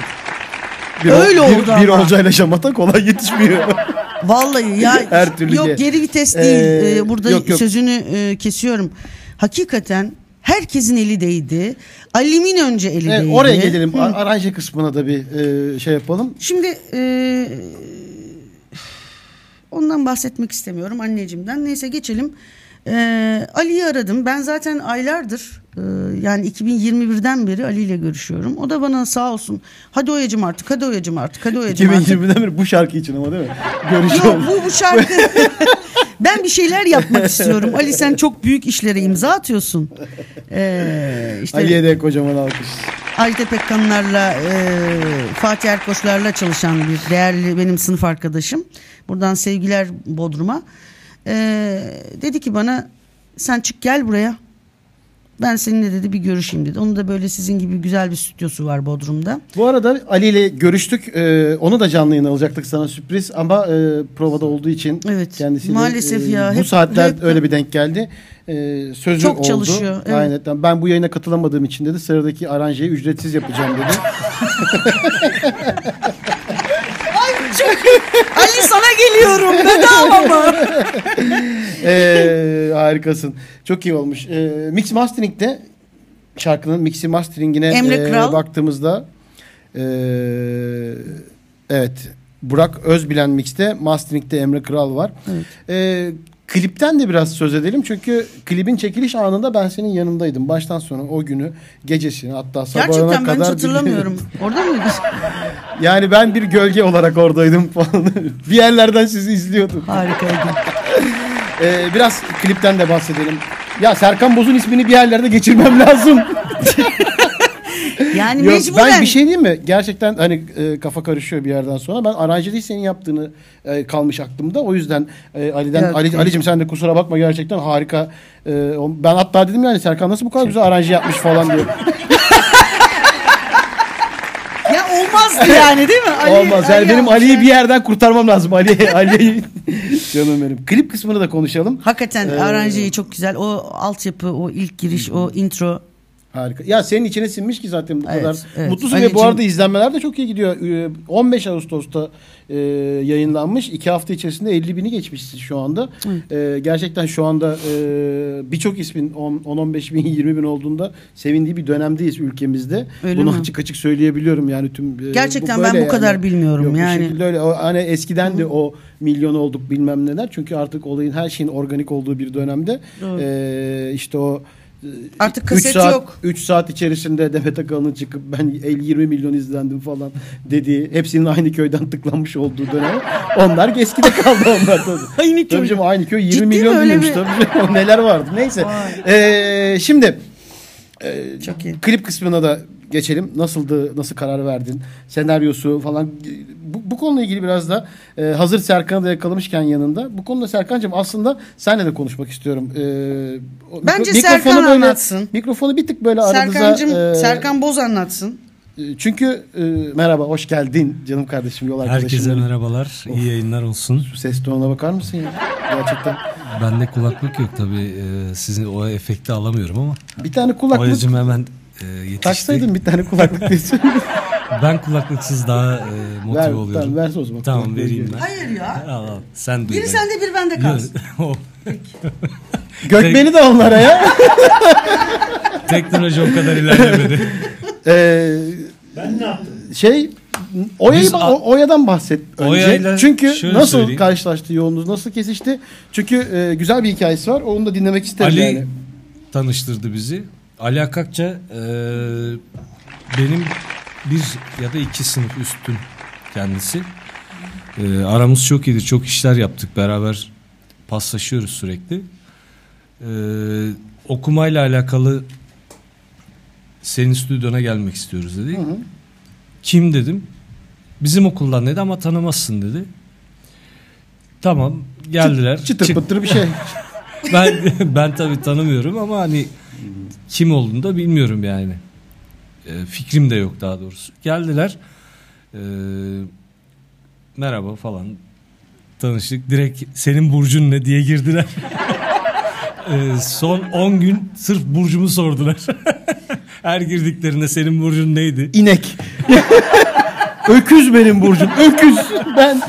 Bir, Öyle bir, oldu Bir ama. olcayla şamata kolay yetişmiyor. Vallahi ya Her türlü yok ge- geri vites değil. Ee, Ee, burada yok, yok. sözünü e, kesiyorum. Hakikaten herkesin eli değdi. Ali'min önce eli Evet, değdi. oraya gelelim. Hı. Ar- Aranje kısmına da bir e, şey yapalım. Şimdi e, ondan bahsetmek istemiyorum anneciğimden. Neyse geçelim. E, Ali'yi aradım. Ben zaten aylardır e, yani 2021'den beri Ali ile görüşüyorum. O da bana sağ olsun. Hadi Oya'cım artık, hadi Oya'cım artık, hadi Oya'cım artık. 2020'den beri bu şarkı için ama değil mi? Yok Görüşüyoruz. bu, bu şarkı. ben bir şeyler yapmak istiyorum. Ali sen çok büyük işlere imza atıyorsun. Ee, işte Ali'ye de kocaman alkış. Ajda Pekkanlarla e, Fatih Erkoçlarla çalışan bir değerli benim sınıf arkadaşım. Buradan sevgiler Bodrum'a. Ee, dedi ki bana sen çık gel buraya. Ben seninle dedi bir görüşeyim dedi. Onun da böyle sizin gibi güzel bir stüdyosu var Bodrum'da. Bu arada Ali ile görüştük. E, onu da canlı yayına alacaktık sana sürpriz ama e, provada olduğu için Evet, kendisiyle maalesef e, ya. bu Hep- saatler hep- öyle bir denk geldi. E, sözü Çok oldu. çalışıyor, evet. Aynen. Ben bu yayına katılamadığım için dedi sıradaki aranjeyi ücretsiz yapacağım dedi. Ali sana geliyorum bedava mı? Ee, harikasın. Çok iyi olmuş. Ee, Mix Mastering'de şarkının mixi masteringine Emre e, Kral. baktığımızda e, evet Burak Özbilen mixte mastering'de Emre Kral var. E, klipten de biraz söz edelim çünkü klibin çekiliş anında ben senin yanındaydım. Baştan sona o günü gecesini hatta sabahına Gerçekten ben hiç kadar hatırlamıyorum. Orada mıydın? yani ben bir gölge olarak oradaydım falan. bir yerlerden sizi izliyordum. Harikaydı. Ee, biraz klipten de bahsedelim. Ya Serkan Boz'un ismini bir yerlerde geçirmem lazım. Yani Yok, mecburen. ben bir şey diyeyim mi? Gerçekten hani e, kafa karışıyor bir yerden sonra. Ben aranje değil senin yaptığını e, kalmış aklımda. O yüzden e, Ali'den Yok, Ali. Ali'cim sen de kusura bakma gerçekten harika. E, ben hatta dedim yani Serkan nasıl bu kadar güzel aranje yapmış falan diye. Ya olmazdı yani değil mi? Ali- Olmaz. Yani Ali benim Ali'yi bir yerden kurtarmam lazım. Ali Ali canım benim. Klip kısmını da konuşalım. Hakikaten Ee, aranjeyi çok güzel. O altyapı, o ilk giriş, o intro. Harika. Ya senin içine sinmiş ki zaten bu Evet, kadar. evet. Mutlusun ve Ali'cim- bu arada izlenmeler de çok iyi gidiyor. Ee, 15 Ağustos'ta e, yayınlanmış. 2 hafta içerisinde 50 bini geçmişsin şu anda. Ee, gerçekten şu anda e, birçok ismin 10-15 bin 20 bin olduğunda sevindiği bir dönemdeyiz ülkemizde. Öyle Bunu mi? açık açık söyleyebiliyorum yani tüm. e, Gerçekten böyle ben bu kadar bilmiyorum Yok, bu yani. şekilde öyle. O, hani eskiden de o milyon olduk bilmem neler. Çünkü artık olayın her şeyin organik olduğu bir dönemde. Doğru. e, işte o Artık 3 kaset saat, yok. 3 saat içerisinde Demet Akalın'ın çıkıp ben 50-20 milyon izlendim falan dediği hepsinin aynı köyden tıklanmış olduğu dönem. Onlar eskide kaldı onlar tabii. Aynı Tabii köy. canım aynı köy 20 Ciddi mi? milyon dinlemiş bir- tabii. Neler vardı neyse. Ee, şimdi e, Çok iyi. klip kısmına da geçelim. Nasıldı? Nasıl karar verdin? Senaryosu falan. Bu, bu konuyla ilgili biraz da e, hazır Serkan'ı da yakalamışken yanında. Bu konuda Serkan'cığım aslında seninle de konuşmak istiyorum. E, Bence mikro- Serkan böyle, anlatsın. Mikrofonu bir tık böyle aranıza. Serkan'cığım, e, Serkan Boz anlatsın. e, Çünkü e, merhaba, hoş geldin canım kardeşim, yol arkadaşım. Herkese merhabalar. iyi yayınlar olsun. Şu ses tonuna bakar mısın ya? Gerçekten. Bende kulaklık yok tabii. Ee, sizin o efekti alamıyorum ama. Bir tane kulaklık Oyacım hemen e, yetişti. taksaydın bir tane kulaklık desin. Ben kulaklıksız daha e, motive Ver, oluyorum. tamam, verse o zaman. Tamam vereyim ben. Hayır ya. Al, al. Sen duy Biri sende bir bende kalsın. Gökmen'i de onlara ya. Teknoloji o kadar ilerlemedi. Ee, Ben ne yaptım? Şey Oya'yı, Biz o- Oya'dan bahset önce. Oya'yla Çünkü nasıl söyleyeyim. karşılaştı yoğunluğunuz, nasıl kesişti? Çünkü e, güzel bir hikayesi var. Onu da dinlemek isterim Ali yani. tanıştırdı bizi. Ali Akakça e, benim bir ya da iki sınıf üstün kendisi. E, aramız çok iyidir. Çok işler yaptık. Beraber paslaşıyoruz sürekli. E, okumayla alakalı senin stüdyona gelmek istiyoruz dedi. Kim dedim. Bizim okuldan dedi ama tanımazsın dedi. Tamam geldiler. çıtır Çık- pıtır bir şey. ben ben tabii tanımıyorum ama hani kim olduğunu da bilmiyorum yani. E, fikrim de yok daha doğrusu. Geldiler. E, merhaba falan. Tanıştık. Direkt senin burcun ne diye girdiler. E, son 10 gün sırf burcumu sordular. Her girdiklerinde senin burcun neydi? İnek. Öküz benim burcum. Öküz. Ben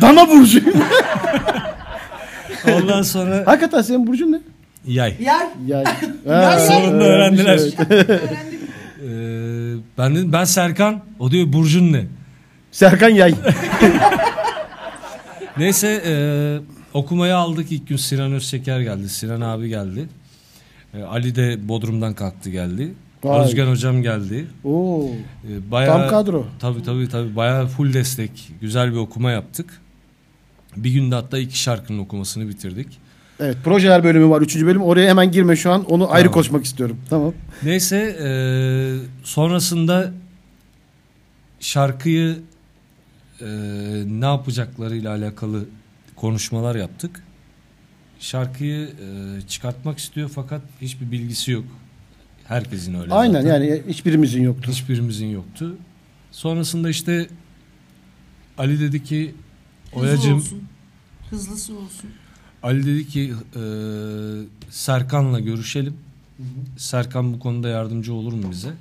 dana burcuyum. Ondan sonra Hakikaten senin burcun ne? yay. Yay. Yay. Ha, sonunda öğrendiler. evet. Ee, ben dedim ben Serkan. O diyor burcun ne? Serkan Yay. Neyse e, okumaya aldık ilk gün Sinan Özşeker geldi. Sinan abi geldi. E, Ali de Bodrum'dan kalktı geldi. Vay. Özgen hocam geldi. Oo. E, bayağı, Tam kadro. Tabii tabii tabii bayağı full destek. Güzel bir okuma yaptık. Bir günde hatta iki şarkının okumasını bitirdik. Evet projeler bölümü var. Üçüncü bölüm. Oraya hemen girme şu an. Onu ayrı Tamam. koşmak istiyorum. Tamam. Neyse e, sonrasında şarkıyı e, ne yapacaklarıyla alakalı konuşmalar yaptık. Şarkıyı e, çıkartmak istiyor fakat hiçbir bilgisi yok. Herkesin öyle. Aynen zaten. yani hiçbirimizin yoktu. Hiçbirimizin yoktu. Sonrasında işte Ali dedi ki Oyacım. Hızlısı olsun. Ali dedi ki e, Serkan'la görüşelim. Serkan bu konuda yardımcı olur mu bize?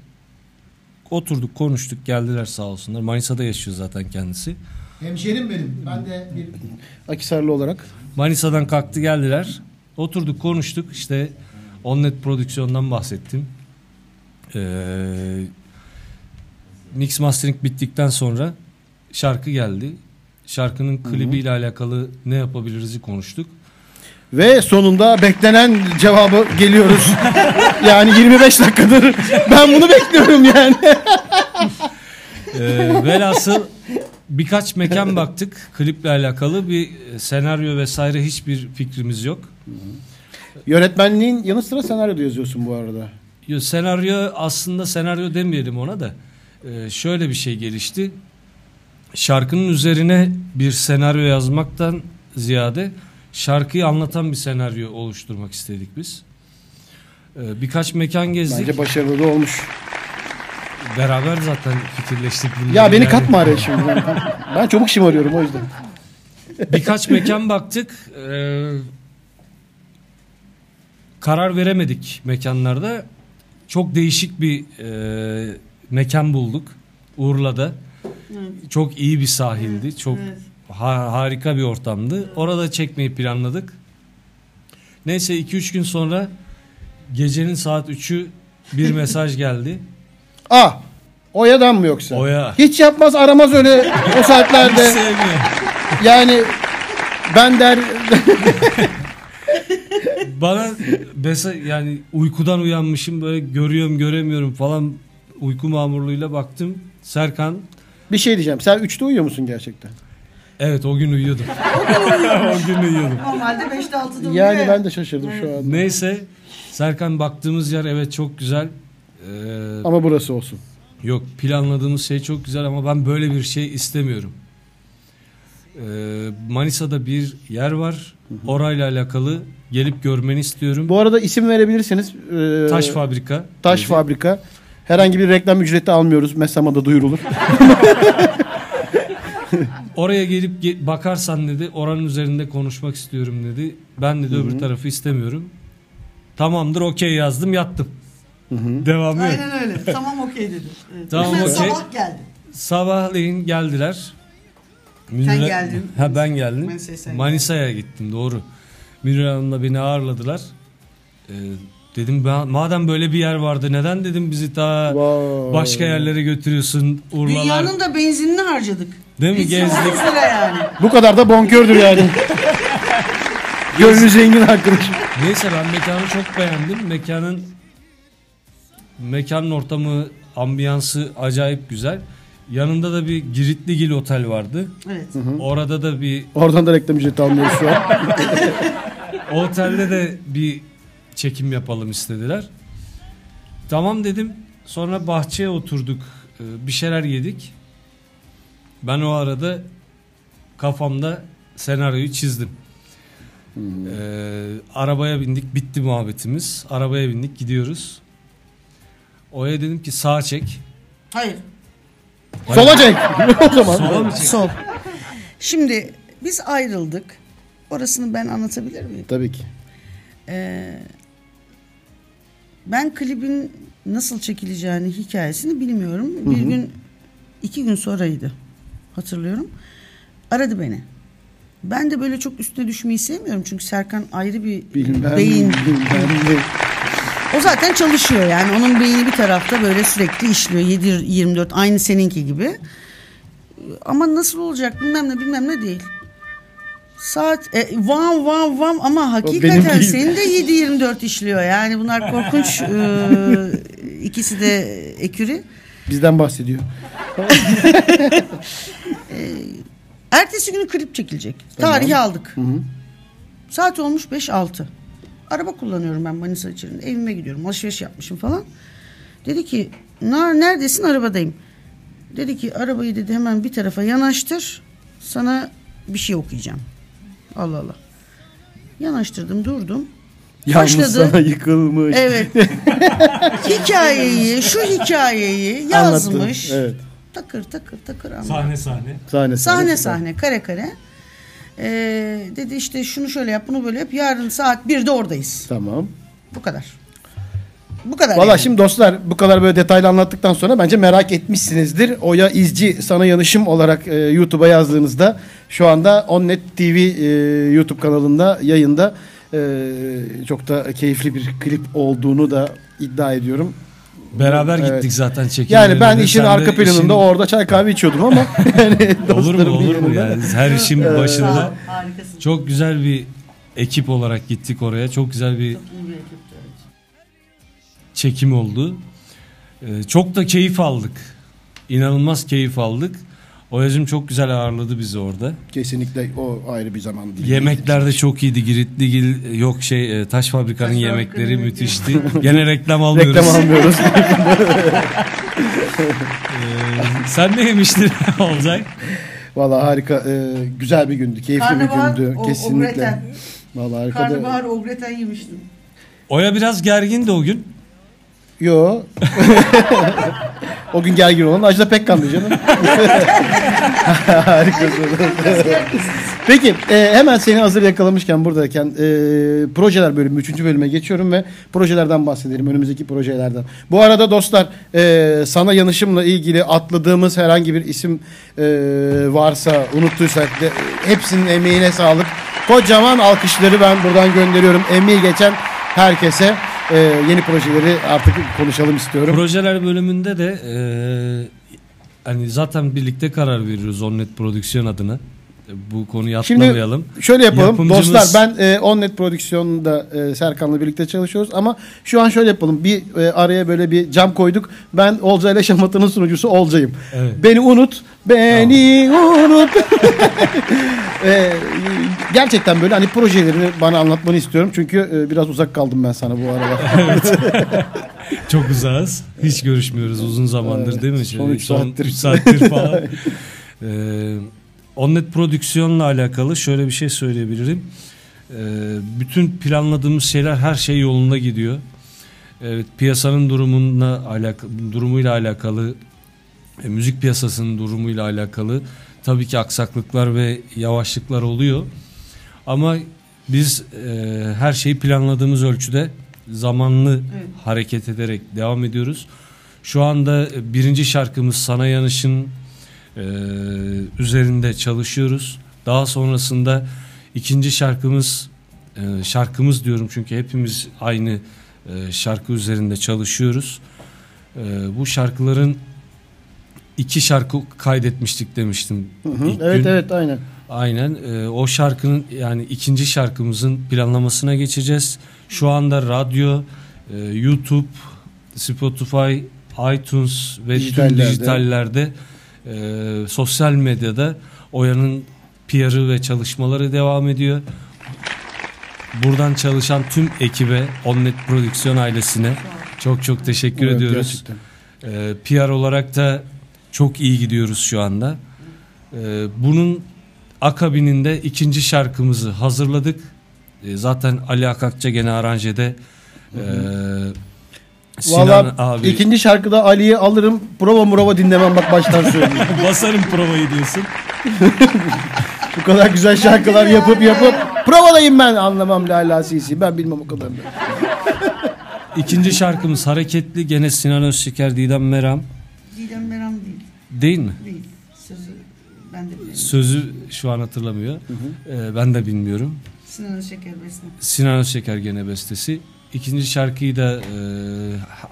Oturduk konuştuk geldiler sağ olsunlar. Manisa'da yaşıyor zaten kendisi. Hemşerim benim. Ben de bir Akisarlı olarak. Manisa'dan kalktı geldiler. Oturduk konuştuk işte Onnet prodüksiyondan bahsettim. Ee, mix mastering bittikten sonra şarkı geldi. Şarkının klibiyle alakalı ne yapabiliriz'i konuştuk. Ve sonunda beklenen cevabı geliyoruz. yani 25 dakikadır ben bunu bekliyorum yani. Ee, velhasıl birkaç mekan baktık kliple alakalı bir senaryo vesaire hiçbir fikrimiz yok. Yönetmenliğin yanı sıra senaryo da yazıyorsun bu arada. Yo, senaryo aslında senaryo demeyelim ona da Ee, şöyle bir şey gelişti. Şarkının üzerine bir senaryo yazmaktan ziyade şarkıyı anlatan bir senaryo oluşturmak istedik biz. Ee, birkaç mekan gezdik. Bence başarılı olmuş. Beraber zaten fikirleştik. bunları Ya beni yani. katma araya şimdi. Ben, ben çabuk şımarıyorum o yüzden. Birkaç mekan baktık. Ee, karar veremedik mekanlarda. Çok değişik bir e, mekan bulduk. Urla'da. Çok iyi bir sahildi. Çok ha- harika bir ortamdı. Orada çekmeyi planladık. Neyse 2-3 gün sonra gecenin saat 3'ü bir mesaj geldi. Ah! Oya'dan mı yoksa? Oya. Hiç yapmaz aramaz öyle o Hiç saatlerde. sevmiyor. yani ben der Bana mesela yani uykudan uyanmışım böyle görüyorum göremiyorum falan uyku mamurluğuyla baktım. Serkan bir şey diyeceğim. Sen 3'te uyuyor musun gerçekten? evet o gün uyuyordum. o gün uyuyordum. Normalde 5'te 6'da uyuyor. Yani ya. ben de şaşırdım şu an. Neyse Serkan baktığımız yer evet çok güzel. Ee, Ama burası olsun. Yok planladığımız şey çok güzel ama ben böyle bir şey istemiyorum. Ee, Manisa'da bir yer var. Orayla alakalı gelip görmeni istiyorum. Bu arada isim verebilirsiniz. Ee, Taş fabrika. Taş dedi. fabrika. Herhangi bir reklam ücreti almıyoruz. Mesamada duyurulur. Oraya gelip ge- bakarsan dedi oranın üzerinde konuşmak istiyorum dedi. Ben dedi öbür tarafı istemiyorum. Tamamdır okey yazdım yattım. Devamı yok. Aynen öyle. Tamam okey dedi. Evet. Tamam, Hemen okey. sabah geldi. Sabahleyin geldiler. Sen geldin. Ha ben geldim. Manisa'ya Manisa'ya gittim doğru. Münir Hanım'la beni ağırladılar. Ee, dedim ben, madem böyle bir yer vardı neden dedim bizi ta Vay. başka yerlere götürüyorsun Urlalar. Dünyanın da benzinini harcadık. Değil mi? Gezdik. 30 lira yani. Bu kadar da bonkördür yani. Gönlü zengin arkadaş. Neyse ben mekanı çok beğendim. Mekanın mekanın ortamı, ambiyansı acayip güzel. Yanında da bir Giritligil Otel vardı. Evet. Orada da bir Oradan da reklam ücreti almıyoruz şu an. o otelde de bir çekim yapalım istediler. Tamam dedim. Sonra bahçeye oturduk. Ee, Bir şeyler yedik. Ben o arada kafamda senaryoyu çizdim. Ee, arabaya bindik. Bitti muhabbetimiz. Arabaya bindik. Gidiyoruz. Oya dedim ki sağa çek. Hayır. Sola çek. o zaman. Sola mı çek? Sol. Şimdi biz ayrıldık. Orasını ben anlatabilir miyim? Tabii ki. Ee, ben klibin nasıl çekileceğini hikayesini bilmiyorum. Bir gün iki gün sonraydı hatırlıyorum. Aradı beni. Ben de böyle çok üstüne düşmeyi sevmiyorum çünkü Serkan ayrı bir Bilmem, beyin. bilmem ne. O zaten çalışıyor yani onun beyni bir tarafta böyle sürekli işliyor 7-24 aynı seninki gibi. Ama nasıl olacak bilmem ne bilmem ne değil. Saat e, vam vam vam ama hakikaten senin de 7-24 işliyor yani bunlar korkunç e, ikisi de eküri. Bizden bahsediyor. Ertesi günü klip çekilecek. Tarihi aldık. Saat olmuş 5-6. Araba kullanıyorum ben Manisa içerisinde. Evime gidiyorum. Alışveriş yapmışım falan. Dedi ki "Na- neredesin? Arabadayım. Dedi ki arabayı dedi hemen bir tarafa yanaştır. Sana bir şey okuyacağım. Allah Allah. Yanaştırdım durdum. Yalnız Başladı. sana yıkılmış. Evet. hikayeyi, şu hikayeyi yazmış. Anlattı. Evet. Takır takır takır anlattı. Sahne sahne. Sahne Sahne sahne kare kare. Ee, dedi işte şunu şöyle yap bunu böyle yap. Yarın saat 1'de oradayız. Tamam. Bu kadar. Bu kadar. Valla yani. şimdi dostlar bu kadar böyle detaylı anlattıktan sonra bence merak etmişsinizdir. Oya izci sana yanışım olarak e, YouTube'a yazdığınızda şu anda Onnet TV e, YouTube kanalında yayında e, çok da keyifli bir klip olduğunu da iddia ediyorum. Beraber Evet. gittik zaten çekimlere. Yani ben işin Sen arka planında işin- orada çay kahve içiyordum ama yani Olur mu olur mu yani her işin Ee, başında. Harikasın. Çok güzel bir ekip olarak gittik oraya. Çok güzel bir çekim oldu. Ee, çok da keyif aldık. İnanılmaz keyif aldık. Oyacım çok güzel ağırladı bizi orada. Kesinlikle o ayrı bir zaman değil. Yemekler de çok iyiydi. Giritligil yok şey e, taş fabrikanın Taş yemekleri fabrikanın müthişti. Gene reklam almıyoruz. Reklam almıyoruz. Ee, sen ne yemiştin Olcay? Valla harika. e, güzel bir gündü. Keyifli Karnabahar, bir gündü. o- Kesinlikle. ogreten. Valla harika. Karnabahar ogreten yemiştim. Oya biraz gergindi o gün. Yo. o gün gergin olan Ajda Pekkan'dı canım. Harikasın. Peki e, hemen seni hazır yakalamışken buradayken e, projeler bölümü 3. bölüme geçiyorum ve projelerden bahsedelim önümüzdeki projelerden. Bu arada dostlar e, sana yanışımla ilgili atladığımız herhangi bir isim e, varsa unuttuysak de, hepsinin emeğine sağlık. Kocaman alkışları ben buradan gönderiyorum. Emeği geçen herkese e, yeni projeleri artık konuşalım istiyorum. Projeler bölümünde de e, hani zaten birlikte karar veriyoruz Onnet Prodüksiyon adına. Bu konuyu Şimdi atlamayalım. şöyle yapalım. Yapımcımız- Dostlar ben e, Onnet Prodüksiyon'da e, Serkan'la birlikte çalışıyoruz ama şu an şöyle yapalım. Bir e, araya böyle bir cam koyduk. Ben Olcay ile Şamata'nın sunucusu Olcay'ım. Evet. Beni unut. Beni unut. E, gerçekten böyle hani projelerini bana anlatmanı istiyorum. Çünkü e, biraz uzak kaldım ben sana bu arada. Çok uzağız. Hiç görüşmüyoruz uzun zamandır Evet, değil mi? son üç Son saattir. üç saattir falan. ee, Onnet prodüksiyonla alakalı şöyle bir şey söyleyebilirim. Ee, bütün planladığımız şeyler her şey yolunda gidiyor. Evet, piyasanın durumuna alakalı, durumuyla alakalı, e, müzik piyasasının durumuyla alakalı tabii ki aksaklıklar ve yavaşlıklar oluyor. Ama biz e, her şeyi planladığımız ölçüde zamanlı hareket ederek devam ediyoruz. Şu anda e, birinci şarkımız Sana Yanış'ın e, üzerinde çalışıyoruz. Daha sonrasında ikinci şarkımız e, şarkımız diyorum çünkü hepimiz aynı e, şarkı üzerinde çalışıyoruz. E, bu şarkıların iki şarkı kaydetmiştik demiştim. Hı hı. İlk Evet gün. evet aynen. Aynen. Ee, o şarkının yani ikinci şarkımızın planlamasına geçeceğiz. Şu anda radyo, e, YouTube, Spotify, iTunes ve Dijitallerde. tüm dijitallerde e, sosyal medyada Oya'nın PR'ı ve çalışmaları devam ediyor. Buradan çalışan tüm ekibe, Onnet Prodüksiyon ailesine çok çok teşekkür Evet, ediyoruz. gerçekten. Ee, PR olarak da çok iyi gidiyoruz şu anda. Ee, bunun akabininde ikinci şarkımızı hazırladık. Ee, zaten Ali Akakça gene aranjede. Ee, Sinan Valla abi ikinci şarkıda Ali'yi alırım. Prova murova dinlemem bak baştan söyleyeyim. basarım provayı diyorsun. Bu kadar güzel şarkılar yapıp yapıp provadayım ben anlamam Lala Sisi. Ben bilmem o kadar. İkinci şarkımız hareketli gene Sinan Özşeker, Didem Meram. Didem Meram değil. Değil mi? Değil. Sözü ben de bilmiyorum. Sözü şu an hatırlamıyor. Ee, ben de bilmiyorum. Sinan Şeker Besne. Sinan Özşeker gene bestesi. İkinci şarkıyı da e,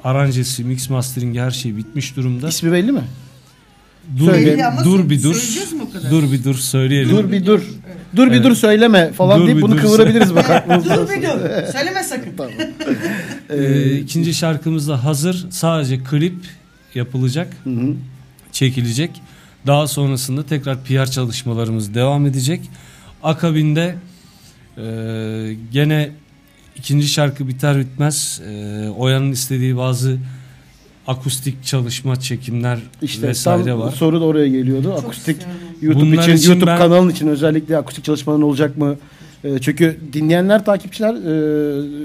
aranjesi, mix masteringi her şey bitmiş durumda. İsmi belli mi? Dur, bir, dur bir dur. söyleyeceğiz mi o kadar? Dur bir dur söyleyelim. Dur bir dur. Dur bir Evet. dur söyleme falan Dur deyip bunu dur kıvırabiliriz bak. Dur bir dur. Söyleme sakın. Ee, ikinci şarkımız da hazır. Sadece klip yapılacak, Hı hı. çekilecek. Daha sonrasında tekrar PR çalışmalarımız devam edecek. Akabinde e, gene ikinci şarkı biter bitmez e, Oya'nın istediği bazı akustik çalışma çekimler İşte vesaire var. soru da oraya geliyordu. akustik YouTube Bunlar için, için YouTube ben- kanalın için özellikle akustik çalışmaların olacak mı? E, çünkü dinleyenler, takipçiler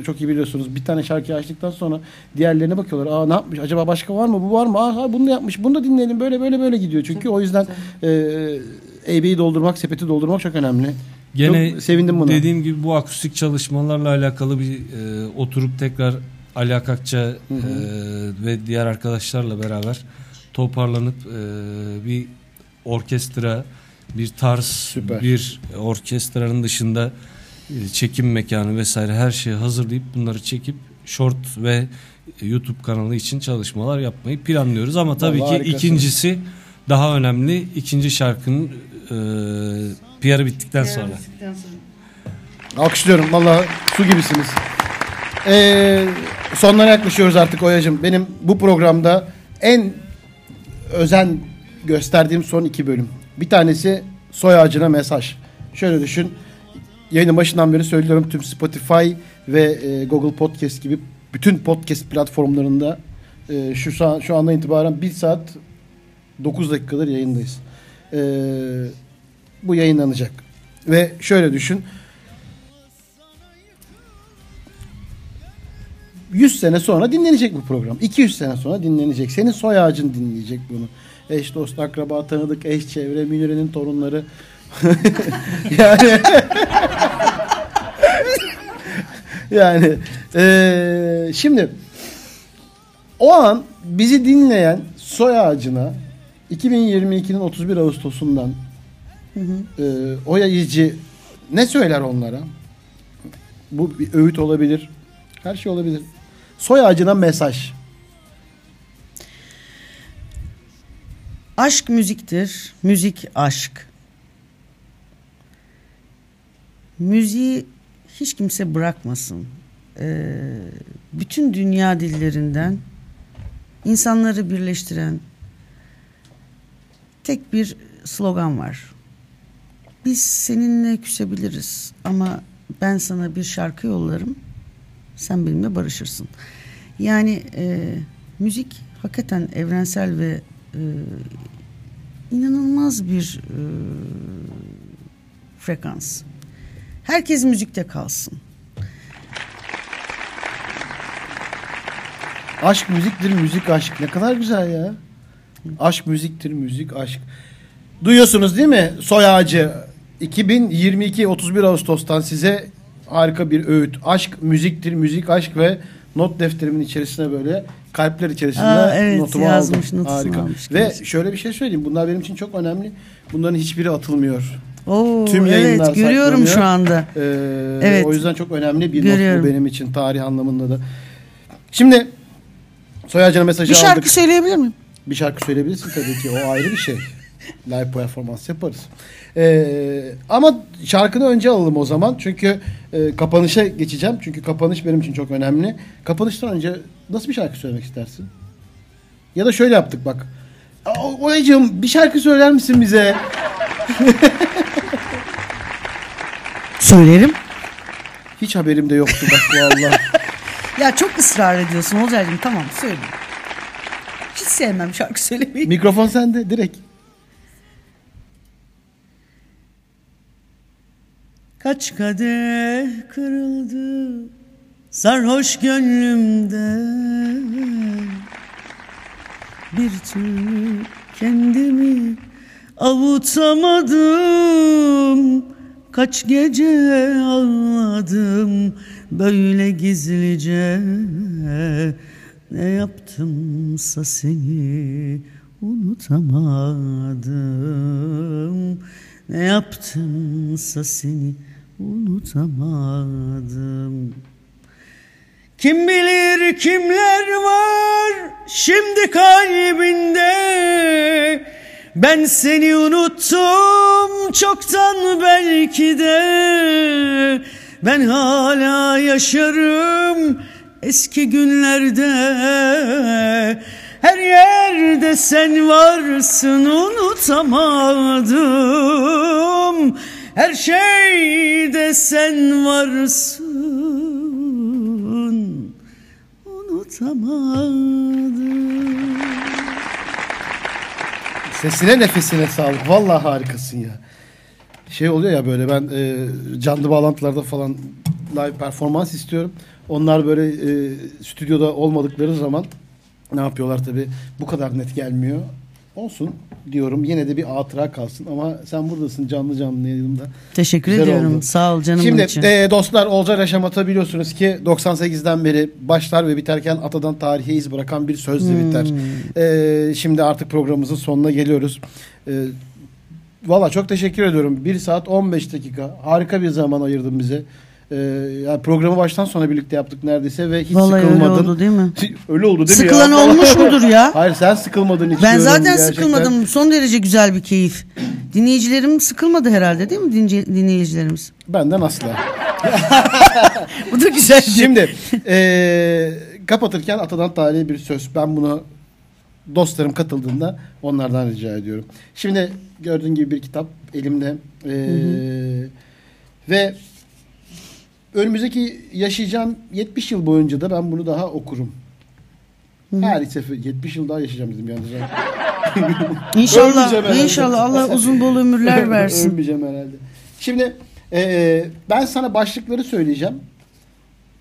e, çok iyi biliyorsunuz. Bir tane şarkıyı açtıktan sonra diğerlerine bakıyorlar. Aa ne yapmış? Acaba başka var mı? Bu var mı? Aa bunu da yapmış. Bunu da dinleyelim. Böyle böyle böyle gidiyor. Çünkü o yüzden e, EB'yi doldurmak, sepeti doldurmak çok önemli. Gene Çok sevindim buna. dediğim gibi bu akustik çalışmalarla alakalı bir e, oturup tekrar Ali Akakça hı. e, ve diğer arkadaşlarla beraber toparlanıp e, bir orkestra, bir tarz, Süper. bir orkestranın dışında e, çekim mekanı vesaire her şeyi hazırlayıp bunları çekip short ve YouTube kanalı için çalışmalar yapmayı planlıyoruz ama tabii Vallahi ki harikasın. ikincisi daha önemli. İkinci şarkının e, PR'ı bittikten sonra. Alkışlıyorum. Valla su gibisiniz. Ee, sonlara yaklaşıyoruz artık Oya'cığım. Benim bu programda en özen gösterdiğim son iki bölüm. Bir tanesi soy ağacına mesaj. Şöyle düşün. Yayının başından beri söylüyorum tüm Spotify ve e, Google Podcast gibi bütün podcast platformlarında e, şu şu andan itibaren 1 saat 9 dakikadır yayındayız. E, bu yayınlanacak. Ve şöyle düşün. 100 sene sonra dinlenecek bu program. 200 sene sonra dinlenecek. Senin soy ağacın dinleyecek bunu. Eş, dost, akraba, tanıdık, eş, çevre, Münir'in torunları. yani yani eee, şimdi o an bizi dinleyen soy ağacına 2022'nin 31 Ağustos'undan eee Oya İzci ne söyler onlara? Bu bir öğüt olabilir. Her şey olabilir. Soy ağacına mesaj. Aşk müziktir, müzik aşk. Müziği hiç kimse bırakmasın. Ee, bütün dünya dillerinden insanları birleştiren tek bir slogan var. Biz seninle küsebiliriz ama ben sana bir şarkı yollarım, sen benimle barışırsın. Yani e, müzik hakikaten evrensel ve e, inanılmaz bir e, frekans. Herkes müzikte kalsın. Aşk müziktir, müzik aşk. Ne kadar güzel ya. Aşk müziktir, müzik aşk. Duyuyorsunuz değil mi? Soy Ağacı 2022 31 Ağustos'tan size harika bir öğüt. Aşk müziktir, müzik aşk ve not defterimin içerisine böyle kalpler içerisinde Aa, evet, notumu yazmış, aldım. Harika. almış Ve şöyle bir şey söyleyeyim. Bunlar benim için çok önemli. Bunların hiçbiri atılmıyor. Oo, Tüm yayınlar evet görüyorum şu anda. Ee, Evet. O yüzden çok önemli bir Görüyorum. not bu benim için tarih anlamında da. Şimdi Soy Ağacı'na mesajı Bir aldık. şarkı söyleyebilir miyim? Bir şarkı söyleyebilirsin tabii ki. O ayrı bir şey. Live performans yaparız. Ee, ama şarkını önce alalım o zaman. Çünkü e, kapanışa geçeceğim. Çünkü kapanış benim için çok önemli. Kapanıştan önce nasıl bir şarkı söylemek istersin? Ya da şöyle yaptık bak. Oyacığım bir şarkı söyler misin bize? Söylerim. Hiç haberim de yoktu bak vallahi. Ya çok ısrar ediyorsun Olcay'cığım tamam söyle. Hiç sevmem şarkı söylemeyi. Mikrofon sende direkt. Kaç kadeh kırıldı sarhoş gönlümde. Bir türlü kendimi avutamadım. Kaç gece ağladım böyle gizlice. Ne yaptımsa seni unutamadım. Ne yaptımsa seni unutamadım. Kim bilir kimler var şimdi kalbinde? Ben seni unuttum çoktan belki de. Ben hala yaşarım eski günlerde. Her yerde sen varsın unutamadım Her şeyde sen varsın unutamadım Sesine nefesine sağlık. Vallahi harikasın ya. Şey oluyor ya böyle ben e, canlı bağlantılarda falan live performans istiyorum. Onlar böyle e, stüdyoda olmadıkları zaman ne yapıyorlar tabi bu kadar net gelmiyor. Olsun diyorum yine de bir hatıra kalsın ama sen buradasın canlı canlı yanımda. Teşekkür Güzel ediyorum. oldu. Sağ ol canım Şimdi için. e, dostlar Olcay Yaşamat'a biliyorsunuz ki 98'den beri başlar ve biterken atadan tarihe iz bırakan bir sözle Hmm. biter. E, şimdi artık programımızın sonuna geliyoruz. E, Valla çok teşekkür ediyorum. 1 saat 15 dakika. Harika bir zaman ayırdın bize. Ee, yani programı baştan sona birlikte yaptık neredeyse ve hiç Vallahi öyle sıkılmadın. oldu değil mi? öyle oldu değil Sıkılan mi ya? olmuş mudur ya? Hayır sen sıkılmadın hiç. Ben zaten gerçekten. sıkılmadım. Son derece güzel bir keyif. Dinleyicilerim sıkılmadı herhalde değil mi dinci- dinleyicilerimiz? Benden asla. Bu da güzel. Şimdi eee, kapatırken atadan tarihi bir söz. Ben bunu dostlarım katıldığında onlardan rica ediyorum. Şimdi gördüğün gibi bir kitap elimde. Eee, ve önümüzdeki yaşayacağım 70 yıl boyunca da ben bunu daha okurum. Her sefer 70 yıl daha yaşayacağım dedim yalnız. İnşallah, inşallah Allah uzun bol ömürler versin. Ölmeyeceğim herhalde. Şimdi eee, ben sana başlıkları söyleyeceğim.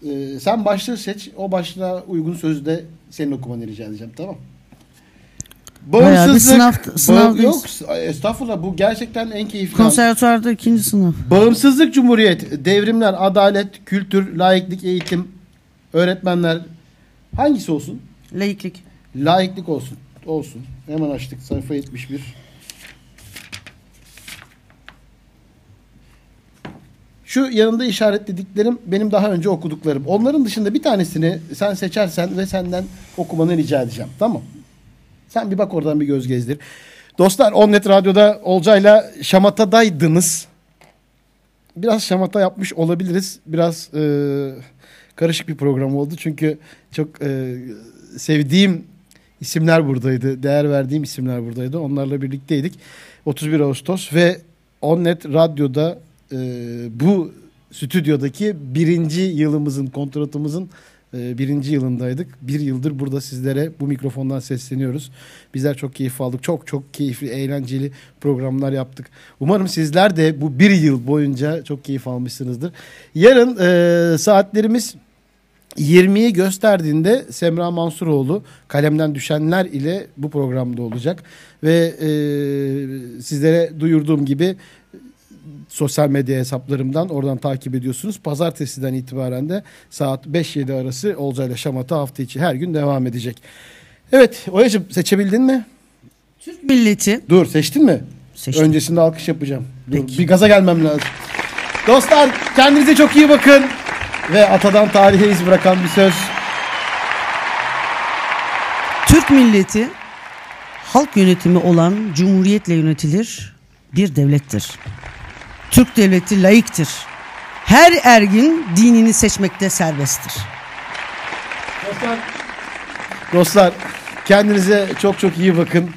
Eee, sen başlığı seç. O başlığa uygun sözü de senin okumanı rica edeceğim. Tamam. Bayağı bir Bağımsızlık. sınav- Bağ- sınavdayız. yok estağfurullah bu gerçekten en keyifli. an. Konservatuvarda ikinci sınıf. Bağımsızlık Cumhuriyet, devrimler, adalet, kültür, laiklik, eğitim, öğretmenler hangisi olsun? Laiklik. Laiklik olsun. Olsun. Hemen açtık sayfa 71. Şu yanında işaretlediklerim benim daha önce okuduklarım. Onların dışında bir tanesini sen seçersen ve senden okumanı rica edeceğim. Tamam. Sen bir bak oradan bir göz gezdir. Dostlar Onnet Radyo'da Olcay'la Şamata'daydınız. Biraz şamata yapmış olabiliriz. Biraz e, karışık bir program oldu. Çünkü çok e, sevdiğim isimler buradaydı. Değer verdiğim isimler buradaydı. Onlarla birlikteydik. 31 Ağustos ve Onnet Radyo'da e, bu stüdyodaki birinci yılımızın, kontratımızın birinci yılındaydık. Bir yıldır burada sizlere bu mikrofondan sesleniyoruz. Bizler çok keyif aldık. Çok çok keyifli, eğlenceli programlar yaptık. Umarım sizler de bu bir yıl boyunca çok keyif almışsınızdır. Yarın e, saatlerimiz 20'yi gösterdiğinde Semra Mansuroğlu kalemden düşenler ile bu programda olacak. Ve e, sizlere duyurduğum gibi sosyal medya hesaplarımdan oradan takip ediyorsunuz. Pazartesiden itibaren de saat 5-7 arası Olcay ile Şamata hafta içi her gün devam edecek. Evet Oya'cığım seçebildin mi? Türk milleti. Dur seçtin mi? Seçtim. Öncesinde alkış yapacağım. Dur, bir gaza gelmem lazım. Dostlar kendinize çok iyi bakın. Ve atadan tarihe iz bırakan bir söz. Türk milleti halk yönetimi olan cumhuriyetle yönetilir bir devlettir. Türk devleti layıktır. Her ergin dinini seçmekte serbesttir. Dostlar, dostlar kendinize çok çok iyi bakın.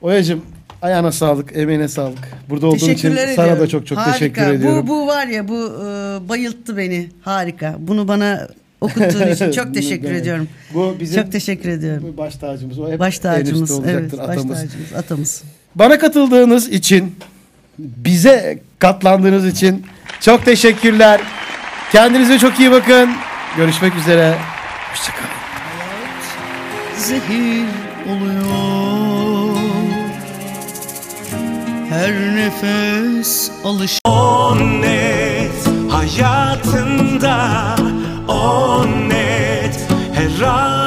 Oya'cığım ayağına sağlık, emeğine sağlık. Burada olduğun için Teşekkürler sana da ediyorum. çok çok Harika. teşekkür ediyorum. Bu, bu var ya bu e, bayılttı beni. Harika. Bunu bana okuttuğun için çok teşekkür Evet. ediyorum. Bu bizim çok teşekkür ediyorum. baş tacımız. O hep Baş tacımız. Evet, olacaktır, baş atamız. tacımız, atamız. Bana katıldığınız için, bize katlandığınız için çok teşekkürler. Kendinize çok iyi bakın. Görüşmek üzere. Hoşçakalın. Zehir oluyor. Her nefes alış. O net hayatında O net her an